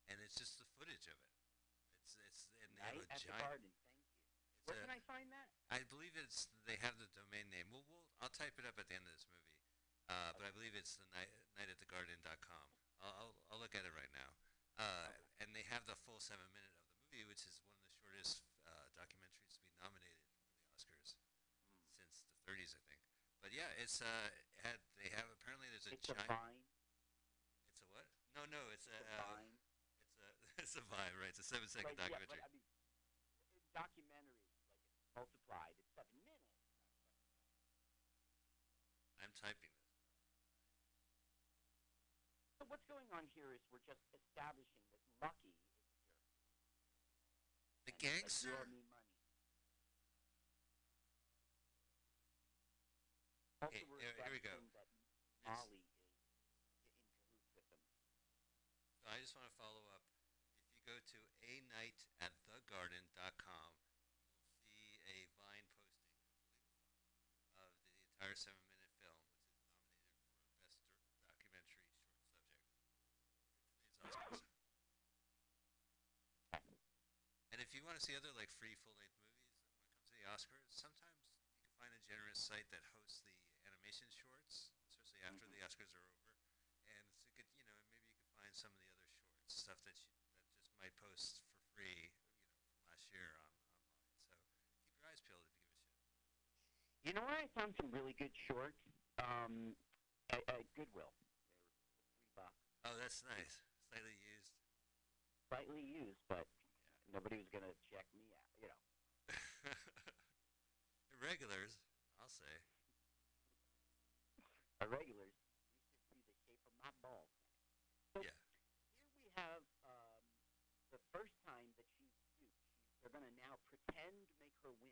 And it's just the footage of it. It's it's and they Night have a at the. Garden. Thank you. Where a- can I find that? I believe it's they have the domain name. We'll, we'll I'll type it up at the end of this movie. Uh, but I believe it's the night nightatthegarden.com. I'll, I'll I'll look at it right now. Uh, and they have the full seven minute of the movie, which is one of the shortest uh, documentaries to be nominated for the Oscars since the 30s, I think. But yeah, it's uh had they have apparently there's a It's a vine. It's a what? No, no, it's a. It's a uh, vine. It's a it's a vine, right? It's a seven second But, yeah, documentary. but I mean, in documentaries, like it's multiplied. It's seven minutes. I'm typing this. So what's going on here is we're just establishing that Lucky is here. The and gangster? Like, me money. Also, Hey, we're here- here we go. that Molly is in cahoots with them. So I just want to follow up. If you go to a night at thegarden.com, you will see a Vine posting, I believe it's Vine, of the entire seven minute film, which is nominated for Best Dir- Documentary Short Subject. for today's Oscars. And if you want to see other like free full length movies when it comes to the Oscars, sometimes you can find a generous site that hosts the animation shorts, especially after the Oscars are over. And so you could, you know, maybe you could find some of the other shorts, stuff that you that just might post for free, you know, from last year on online. So keep your eyes peeled if you give a shit. You know where I found some really good shorts? Um, at, at Goodwill. They were three bucks. Oh, that's nice. Slightly used. Slightly used, but nobody was gonna check me out. You know. Regulars, I'll say. Irregulars. You should see the shape of my balls. So Yeah. here we have um, the first time that she's duped. They're going to now pretend to make her win.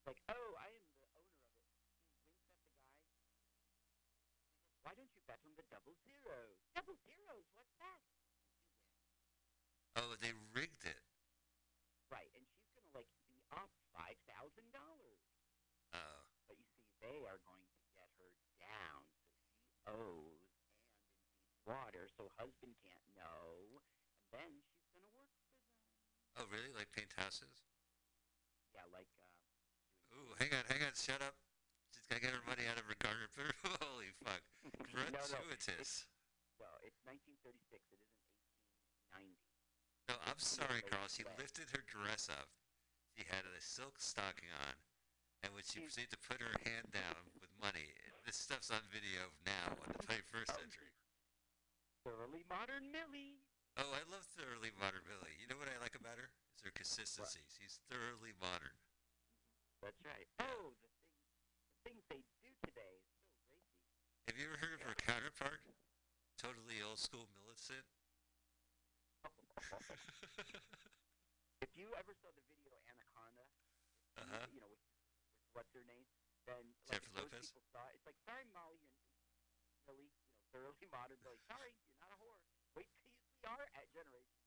He's like, oh, I am the owner of it. He winks at the guy. Why don't you bet on the double zeros? Double zeros? What's that? Oh, they rigged it. Right, and she's going to like be up five thousand dollars. Oh. But you see, they are going to get her down, so she owes and in deep water, so husband can't know, and then she's going to work for them. Oh, really? Like paint houses? Yeah, like uh, Ooh, hang on, hang on, shut up. Just gotta get everybody out of regard. For holy fuck. no, no, well, it's 1936. It isn't 1890. No, I'm sorry, Carl. She lifted her dress up. She had a silk stocking on, and when she proceeded to put her hand down with money, this stuff's on video now in the 21st century. Early modern Millie. Oh, I love thoroughly modern Billy. You know what I like about her? Is her consistency. She's thoroughly modern. That's right. Oh, the things, the things they do today is so racy. Have you ever heard of her counterpart? Totally old school Millicent. if you ever saw the video Anaconda, Uh-huh. you know, with, with what's her name, then like, Jennifer Lopez? people saw it, it's like, sorry, Molly, you're Millie, thoroughly modern Millie. Sorry, you're not a whore. Wait till you see our at generation.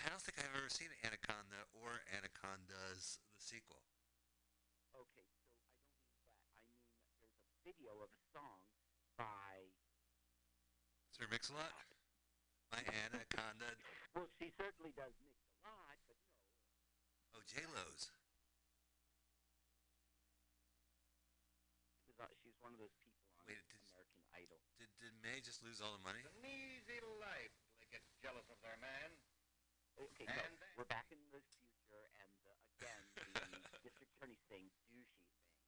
I don't think I've ever seen Anaconda or Anaconda's the sequel. Okay, so I don't mean that. I mean there's a video of a song by. Sir Mix-a-Lot? My Anaconda. Well, she certainly does mix a lot, but no. Oh, J-Lo's. She was, uh, she was one of those people on Wait, did- American Idol. Did, did May just lose all the money? It's an easy life till they get jealous of their man. Okay, And so we're back in the future, and uh, again, the district attorney's saying douchey things.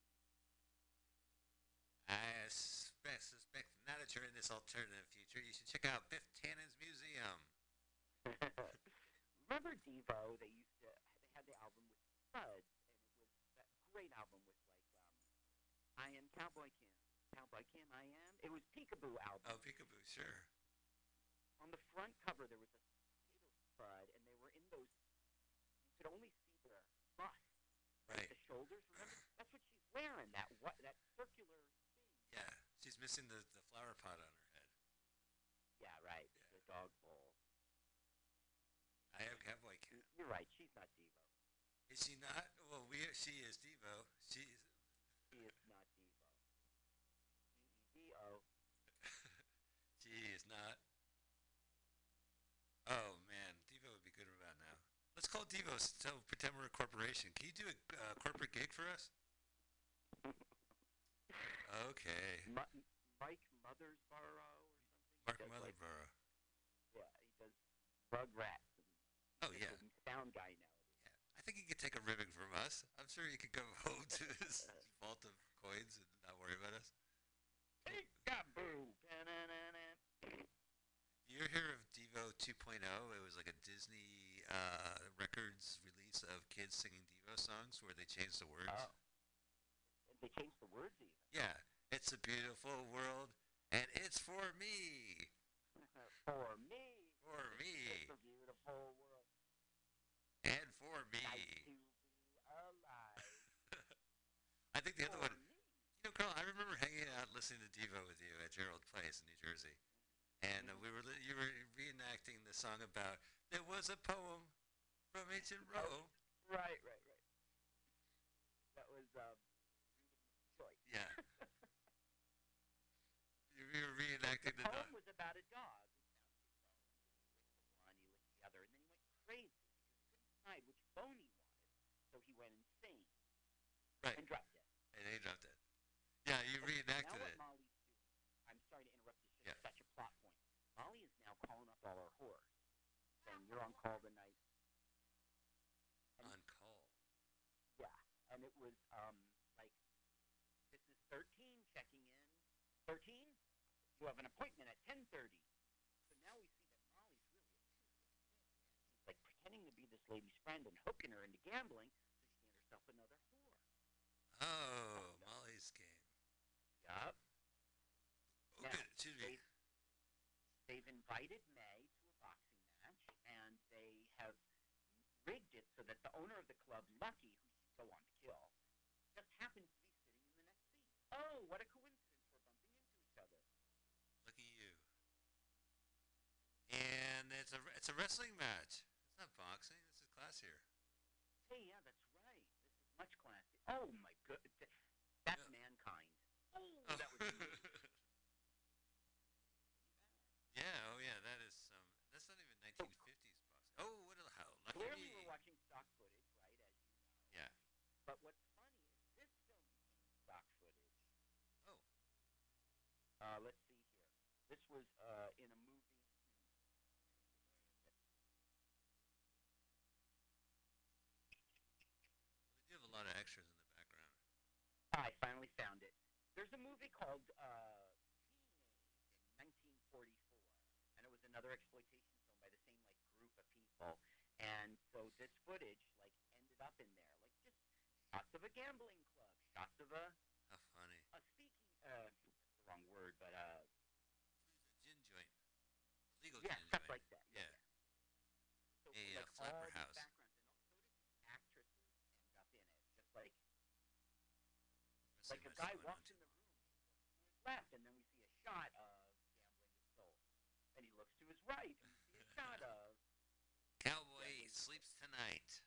I suspect, suspect now that you're in this alternative future, you should check out Biff Tannen's museum. Remember Devo? They used to. They had the album with Suds, and it was that great album with like, um, I am Cowboy Kim, like him, I am. It was Peekaboo album. Oh, Peekaboo, sure. On the front cover, there was a pride, and they were in those. You could only see their bust, right? The shoulders. Remember, that's what she's wearing. That what? That circular thing. Yeah, she's missing the the flower pot on her head. Yeah, right. Yeah. The dog bowl. I have, cowboy. like. You're right. She's not Devo. Is she not? Well, we she is Devo. Devo. So pretend we're a corporation. Can you do a uh, corporate gig for us? Okay. M- Mike Mothersborough or something. Mark He like, yeah, he does Rugrats. And Oh yeah. he's a sound guy now. I think he could take a ribbing from us. I'm sure he could go home to his vault of coins and not worry about us. Da-na-na-na. You hear of Devo 2.0? It was like a Disney uh, Records release of kids singing Devo songs where they changed the words. Oh. They changed the words even. Yeah, it's a beautiful world and it's for me. For me. For me. It's a beautiful world. And for me. Nice to be alive. I think the other one. You know, Carl, I remember hanging out listening to Devo with you at Gerald Place in New Jersey, and uh, we were li- you were reenacting the song about there was a poem from ancient Rome. Right, right, right. That was um, choice. Yeah. you were reenacting the. the poem no- was about a dog who found his bone, and he licked the one, he licked the other, and then he went crazy because he couldn't decide which bone he wanted, so he went insane Right. and dropped dead. And they dropped it. Yeah, you Okay, reenacted it. what Molly's doing, I'm sorry to interrupt, it's just Yeah. such a plot point. Molly is now calling up all our whores, saying, you're on call. On call. Yeah, and it was um like this is 13 checking in. 13, you have an appointment at 10:30. So now we see that Molly's really a. She's like pretending to be this lady's friend and hooking her into gambling so she can get herself another whore. Oh, Molly's game. Yup. Oh, Now. Excuse me. they, they've invited May to a boxing match, and they have rigged it so that the owner of the club, Lucky, who she'd go on to kill, just happens to be sitting in the next seat. Oh, what a coincidence! We're bumping into each other. Look at you. And it's a it's a wrestling match. It's not boxing. This is classier. Hey, yeah, that's right. This is much classy. Oh my good, th- that's mankind. Oh, that was amazing. Yeah. Oh yeah. That is some. That's not even 1950s boxing. Oh, what the hell? Lucky Clearly, me. we're watching stock footage, right? As you know. Yeah. But what's funny is this film became stock footage. Oh. Uh, let's see here. This was uh, in a movie. They do have a lot of extras in the background. I finally found it. There's a movie called uh, Teenage in 1944, and it was another exploitation film by the same like group of people. And so this footage like ended up in there, like just shots of a gambling club, shots of a How funny. a speaking. Uh, the wrong word, but uh, a Gin joint. Legal yeah, gin stuff joint. like that. Yeah. So A, uh, like flapper house. backgrounds, and so did these actresses end up in it, just like Wrestling like a guy walks in the room, to his left, and then we see a shot of gambling with souls, and he looks to his right, and we see a shot of Cowboy sleeps tonight.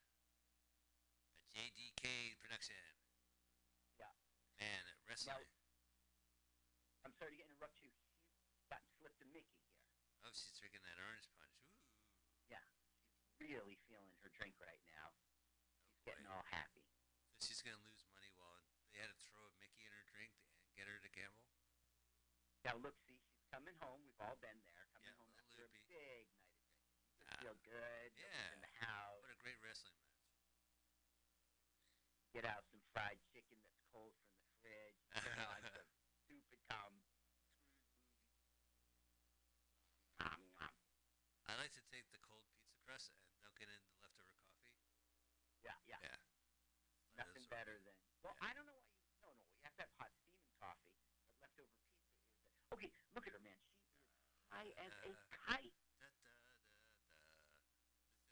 A JDK production. yeah. Man, wrestling. I'm sorry to interrupt you. She's gotten slipped a Mickey here. Oh, she's drinking that orange punch. Ooh. Yeah, she's really feeling her drink right now. She's boy. getting all happy. So she's gonna lose money while they had to throw a Mickey in her drink and get her to gamble. Now look, see, she's coming home. We've all been there. Coming Yeah, home after a big night of drinking. You just Ah, feel good. yeah. In the house. What a great wrestling match. Get out some fried chicken that's cold from the fridge. Turn on some stupid com. I like to take the cold pizza crust and dunk it in the leftover coffee. Yeah, yeah. Yeah. Nothing better than. Well, I don't know why you. No, no, you have to have hot steaming coffee. But leftover pizza is. Okay, look at her, man. She is high as a kite. Da, da, da, da.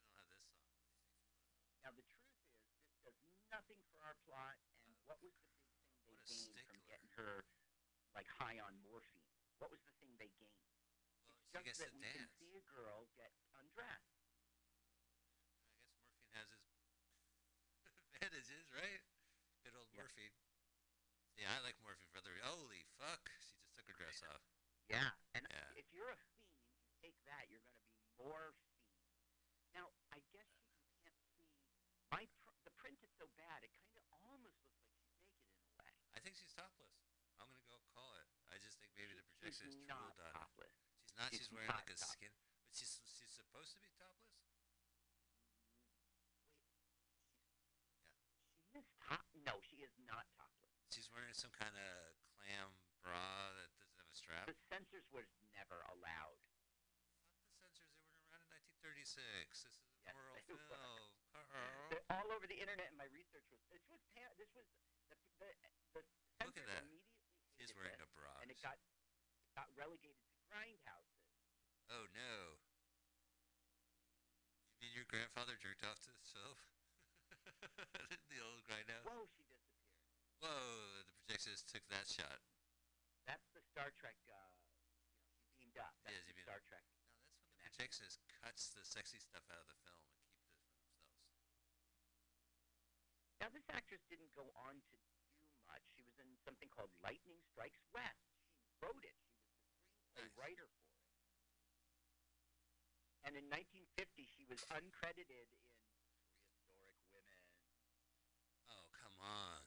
They don't have this song. Now the truth is, this does nothing for our plot. And what was the big thing they What gained from getting her like high on morphine? What was the thing they gained? Well, it's just that we can see a girl get undressed. I guess morphine has its advantages, right? Good old morphine. Yeah, I like morphine for other. Holy fuck! She just took her dress off. Yeah, and Yeah. if you're a fiend, you take that, you're going to be more fiend. Now, I guess you, you can't see my pr- the print is so bad, it kind of almost looks like she's naked in a way. I think she's topless. I'm gonna go call it. I just think maybe the She's is not her. topless. She's not. She's, She's wearing not like a topless. skin. But she's she's supposed to be topless. She is top. No, she is not topless. She's wearing some kind of clam bra that doesn't have a strap. The censors was never allowed. The censors they weren't around in 1936. This is a Yes, moral film. were. Carl. They're all over the internet, and my research was this was this was the the, the Look at that. immediately She's wearing this, a bra. and it got got relegated to grindhouses. Oh no. You mean your grandfather jerked off to this film? the old grindhouse. Whoa, she disappeared. Whoa! The projectionist took that shot. That's the Star Trek. Uh, you know, she beamed up. That's Yeah, the Star up. Trek. The projectionist cuts the sexy stuff out of the film and keeps it for themselves. Now, this actress didn't go on to do much. She was in something called Lightning Strikes West. She wrote it. She screenplay writer for it. And in 1950, she was uncredited in Prehistoric Women. Oh come on.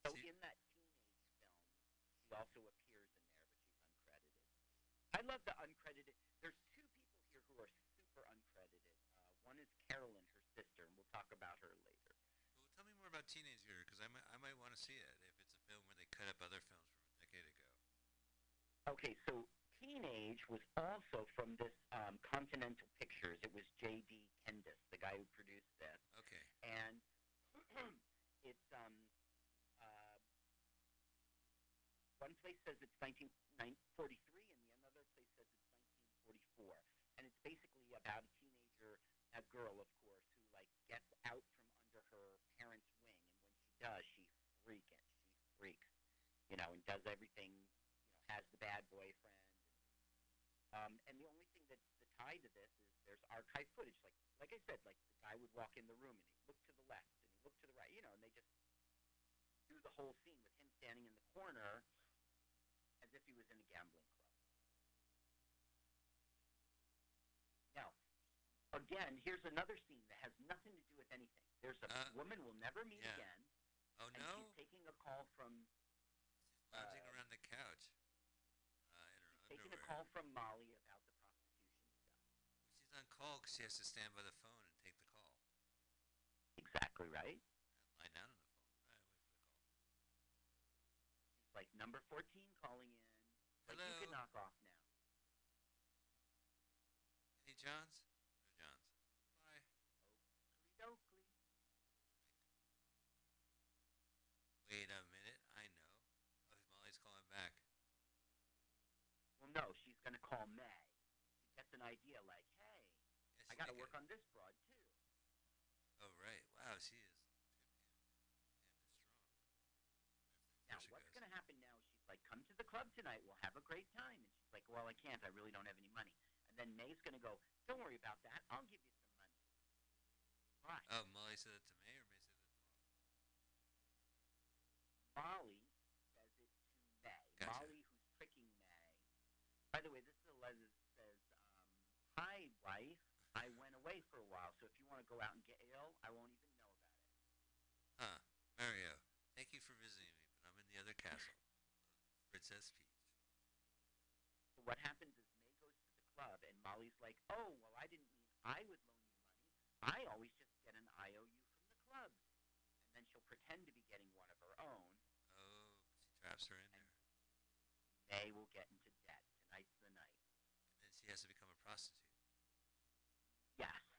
So in that teenage film, she also appears in there, but she's uncredited. I love the uncredited. There's two people here who are super uncredited. Uh, one is Carolyn, her sister, and we'll talk about her later. Well, tell me more about Teenage Year because I might I might want to see it if it's a film where they cut up other films from a decade ago. Okay, so Teenage was also from this um, Continental Pictures. It was J.D. Kendis, the guy who produced this. Okay. And it's um uh, one place says it's 1943 and the another place says it's 1944 and it's basically about a teenager a girl of course who like gets out from under her parents wing and when she does she freak it she freaks you know and does everything you know has the bad boyfriend um, and the only thing that's the tie to this is there's archive footage. Like like I said, like the guy would walk in the room and he'd look to the left and he'd look to the right, you know, and they just do the whole scene with him standing in the corner as if he was in a gambling club. Now, again, here's another scene that has nothing to do with anything. There's a Uh, woman we'll never meet yeah. again. Oh and no! she's taking a call from Lounging around the couch. Uh, taking a call from Molly about the prostitution stuff. She's on call because she has to stand by the phone and take the call. Exactly right. Lie down on the phone. Uh, wait for the call. She's like number 14 calling in. Like you Hello? knock off now. Any Johns? No Johns. Bye. Oakley. Wait a minute. I know. Oh, Molly's calling back. Well, no, she's going to call May. She gets an idea like, hey, Yes, I got to work it. on this broad too. Oh right. Wow, she is. Now, what's going to happen now? She's like, come to the club tonight. We'll have a great time. And she's like, well, I can't. I really don't have any money. And then May's going to go, don't worry about that. I'll give you some money. Why? Oh, Molly said it to May, or May said it to Molly says it to May. Gotcha. Molly, who's tricking May. By the way, this away for a while, so if you want to go out and get ill, I won't even know about it. Huh. Mario, thank you for visiting me, but I'm in the other castle, uh, Princess Peach. So what happens is May goes to the club, and Molly's like, oh, well, I didn't mean I would loan you money. I always just get an IOU from the club. And then she'll pretend to be getting one of her own. Oh, she traps her in there. May will get into debt. Tonight's the night. And then she has to become a prostitute.